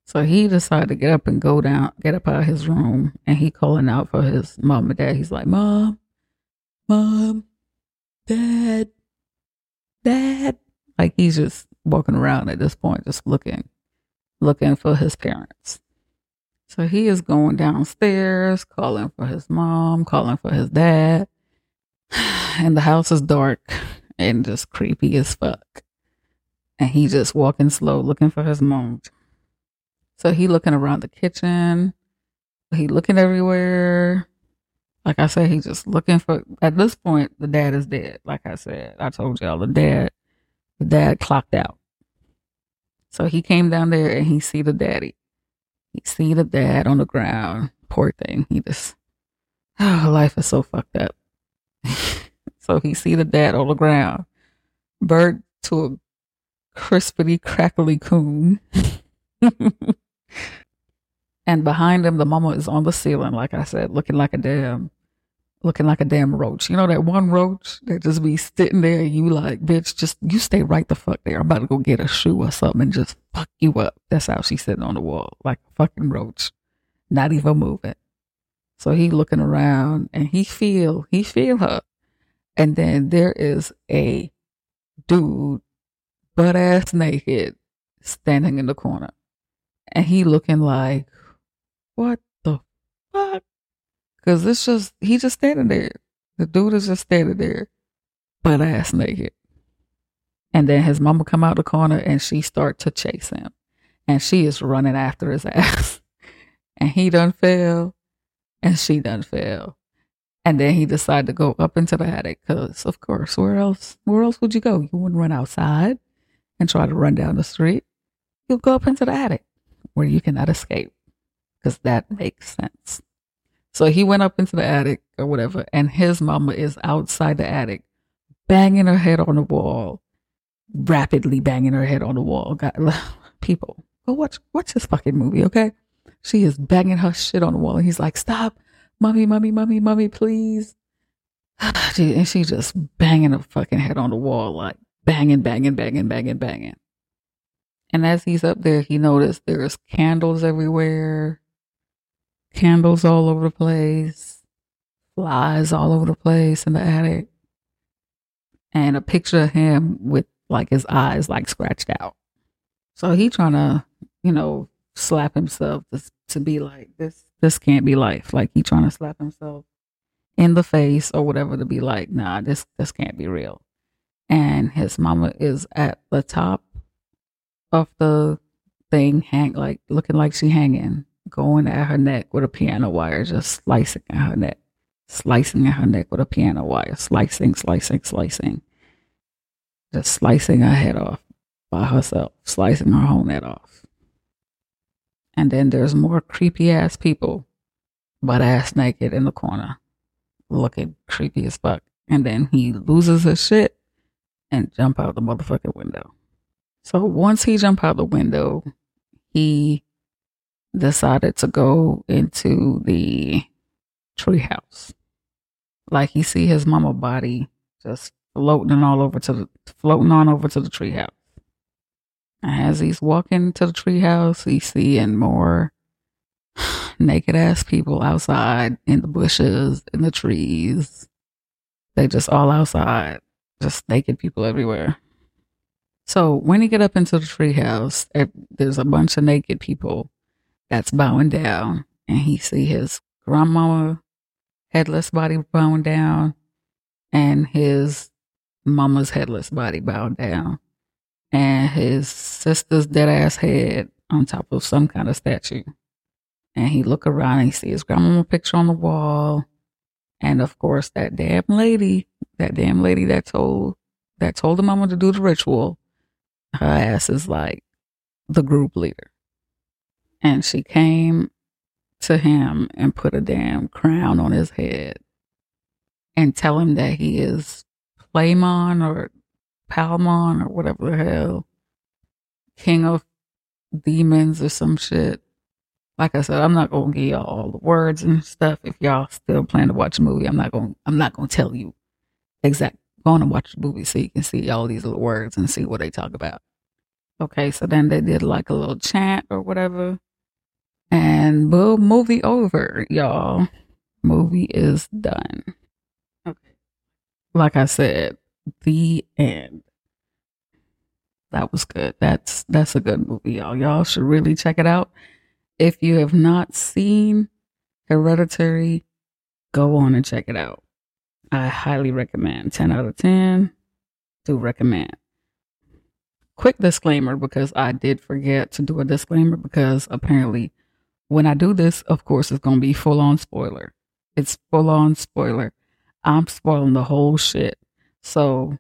So he decided to get up and go down, get up out of his room, and he calling out for his mom and dad. He's like, Mom, Mom, Dad, Dad. Like he's just walking around at this point, just looking, looking for his parents. So he is going downstairs, calling for his mom, calling for his dad. And the house is dark and just creepy as fuck. And he just walking slow, looking for his mom. So he looking around the kitchen. He looking everywhere. Like I said, he's just looking for. At this point, the dad is dead. Like I said, I told y'all the dad, the dad clocked out. So he came down there and he see the daddy. He see the dad on the ground. Poor thing. He just, oh, life is so fucked up. so he see the dad on the ground, burnt to a crispity, crackly coon. And behind him, the mama is on the ceiling, like I said, looking like a damn, looking like a damn roach. You know that one roach that just be sitting there. You like, bitch, just you stay right the fuck there. I'm about to go get a shoe or something and just fuck you up. That's how she's sitting on the wall, like a fucking roach, not even moving. So he looking around and he feel he feel her, and then there is a dude, butt ass naked, standing in the corner, and he looking like what the fuck? Because it's just, he just standing there. The dude is just standing there, butt ass naked. And then his mama come out the corner and she start to chase him. And she is running after his ass. and he done fell and she done fell. And then he decided to go up into the attic because, of course, where else? Where else would you go? You wouldn't run outside and try to run down the street. You'll go up into the attic where you cannot escape because that makes sense. So he went up into the attic or whatever, and his mama is outside the attic, banging her head on the wall, rapidly banging her head on the wall. God, people, go watch watch this fucking movie, okay? She is banging her shit on the wall, and he's like, "Stop, mommy, mommy, mommy, mommy, please." and she just banging her fucking head on the wall, like banging, banging, banging, banging, banging. And as he's up there, he noticed there's candles everywhere candles all over the place, flies all over the place in the attic, and a picture of him with like his eyes like scratched out. So he trying to, you know, slap himself to, to be like this. This can't be life. Like he trying to slap himself in the face or whatever to be like, nah, this this can't be real. And his mama is at the top of the thing, hang like looking like she hanging going at her neck with a piano wire, just slicing at her neck, slicing at her neck with a piano wire, slicing, slicing, slicing, just slicing her head off by herself, slicing her whole head off. And then there's more creepy ass people, butt ass naked in the corner, looking creepy as fuck. And then he loses his shit and jump out the motherfucking window. So once he jump out the window, he decided to go into the treehouse. Like he see his mama body just floating all over to the floating on over to the treehouse. As he's walking to the treehouse, he's seeing more naked ass people outside in the bushes, in the trees. They just all outside, just naked people everywhere. So when he get up into the treehouse, eh, there's a bunch of naked people that's bowing down and he see his grandmama headless body bowing down and his mama's headless body bowing down and his sister's dead ass head on top of some kind of statue. And he look around and he see his grandmama picture on the wall. And of course that damn lady, that damn lady that told that told the mama to do the ritual, her ass is like the group leader and she came to him and put a damn crown on his head and tell him that he is Playmon or Palmon or whatever the hell, king of demons or some shit. Like I said, I'm not gonna give y'all all the words and stuff. If y'all still plan to watch a movie, I'm not gonna I'm not gonna tell you exact. Go on and watch the movie so you can see all these little words and see what they talk about. Okay, so then they did like a little chant or whatever. And boom, movie over, y'all. Movie is done. Okay. Like I said, the end. That was good. That's that's a good movie, y'all. Y'all should really check it out. If you have not seen Hereditary, go on and check it out. I highly recommend. 10 out of 10. Do recommend quick disclaimer because I did forget to do a disclaimer because apparently when I do this, of course, it's going to be full on spoiler. It's full on spoiler. I'm spoiling the whole shit. So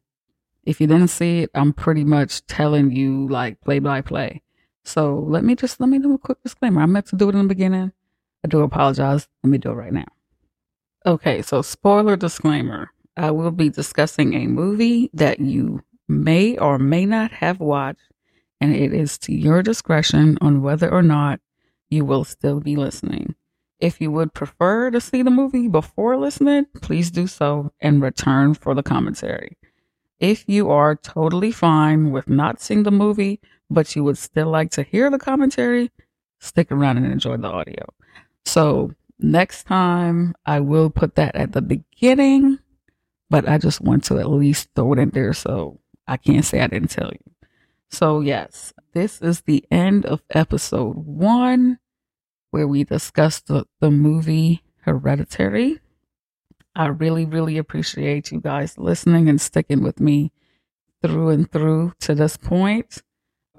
if you didn't see it, I'm pretty much telling you like play by play. So let me just, let me do a quick disclaimer. I meant to do it in the beginning. I do apologize. Let me do it right now. Okay. So spoiler disclaimer. I will be discussing a movie that you may or may not have watched, and it is to your discretion on whether or not you will still be listening. If you would prefer to see the movie before listening, please do so and return for the commentary. If you are totally fine with not seeing the movie, but you would still like to hear the commentary, stick around and enjoy the audio. So, next time I will put that at the beginning, but I just want to at least throw it in there so I can't say I didn't tell you. So, yes, this is the end of episode one where we discussed the, the movie Hereditary. I really, really appreciate you guys listening and sticking with me through and through to this point.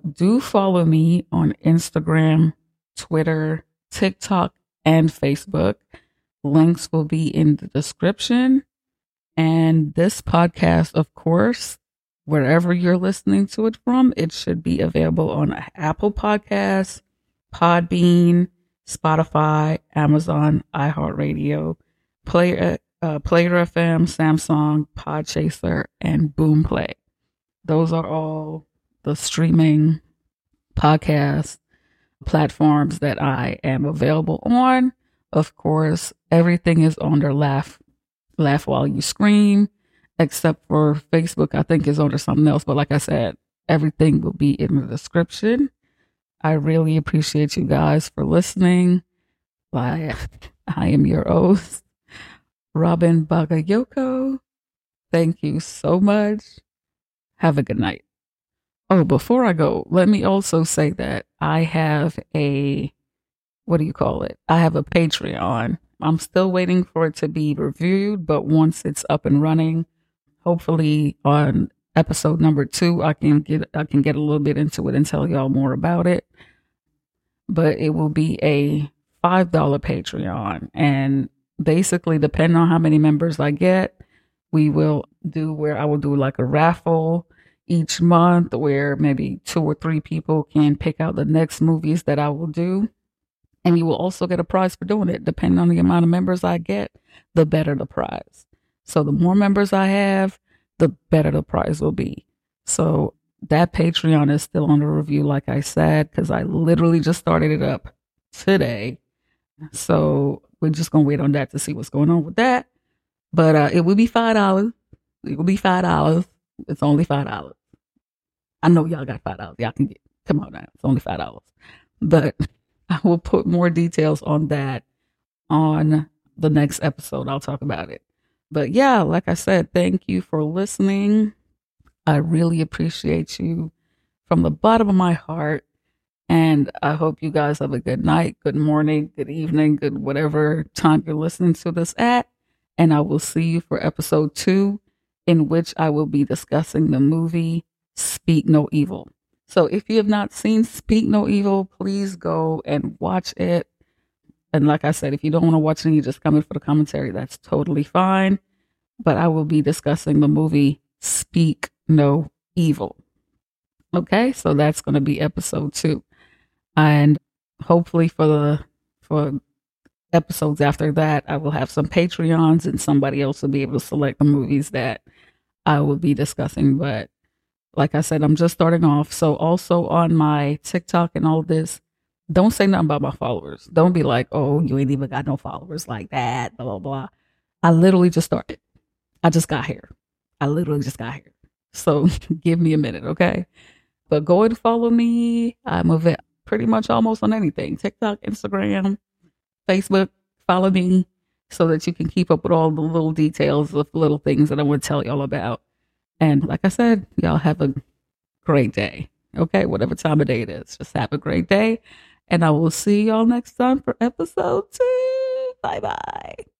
Do follow me on Instagram, Twitter, TikTok, and Facebook. Links will be in the description. And this podcast, of course, wherever you're listening to it from, it should be available on Apple Podcasts, Podbean, Spotify, Amazon, iHeartRadio, Player, uh, Player FM, Samsung, Podchaser, and Boomplay. Those are all the streaming podcast platforms that I am available on. Of course, everything is under Laugh, Laugh While You Scream, except for Facebook, I think is under something else. But like I said, everything will be in the description. I really appreciate you guys for listening. I, I am your host, Robin Bagayoko. Thank you so much. Have a good night. Oh, before I go, let me also say that I have a, what do you call it? I have a Patreon. I'm still waiting for it to be reviewed, but once it's up and running, hopefully on episode number two, I can get I can get a little bit into it and tell y'all more about it. But it will be a five dollar Patreon, and basically, depending on how many members I get, we will do where I will do like a raffle each month, where maybe two or three people can pick out the next movies that I will do. And you will also get a prize for doing it. Depending on the amount of members I get, the better the prize. So the more members I have, the better the prize will be. So that Patreon is still under review, like I said, because I literally just started it up today. So we're just gonna wait on that to see what's going on with that. But uh, it will be five dollars. It will be five dollars. It's only five dollars. I know y'all got five dollars. Y'all can get. Come on now, it's only five dollars. But I will put more details on that on the next episode. I'll talk about it. But yeah, like I said, thank you for listening. I really appreciate you from the bottom of my heart. And I hope you guys have a good night, good morning, good evening, good whatever time you're listening to this at. And I will see you for episode two, in which I will be discussing the movie Speak No Evil. So if you have not seen Speak No Evil, please go and watch it. And like I said, if you don't want to watch it you just come in for the commentary, that's totally fine. But I will be discussing the movie Speak No Evil. Okay, so that's going to be episode two. And hopefully for the for episodes after that, I will have some Patreons and somebody else will be able to select the movies that I will be discussing. But like I said, I'm just starting off. So also on my TikTok and all this, don't say nothing about my followers. Don't be like, oh, you ain't even got no followers like that, blah, blah, blah. I literally just started. I just got here. I literally just got here. So give me a minute, okay? But go and follow me. I'm a vet pretty much almost on anything TikTok, Instagram, Facebook. Follow me so that you can keep up with all the little details of the little things that I want to tell y'all about. And like I said, y'all have a great day. Okay, whatever time of day it is, just have a great day. And I will see y'all next time for episode two. Bye bye.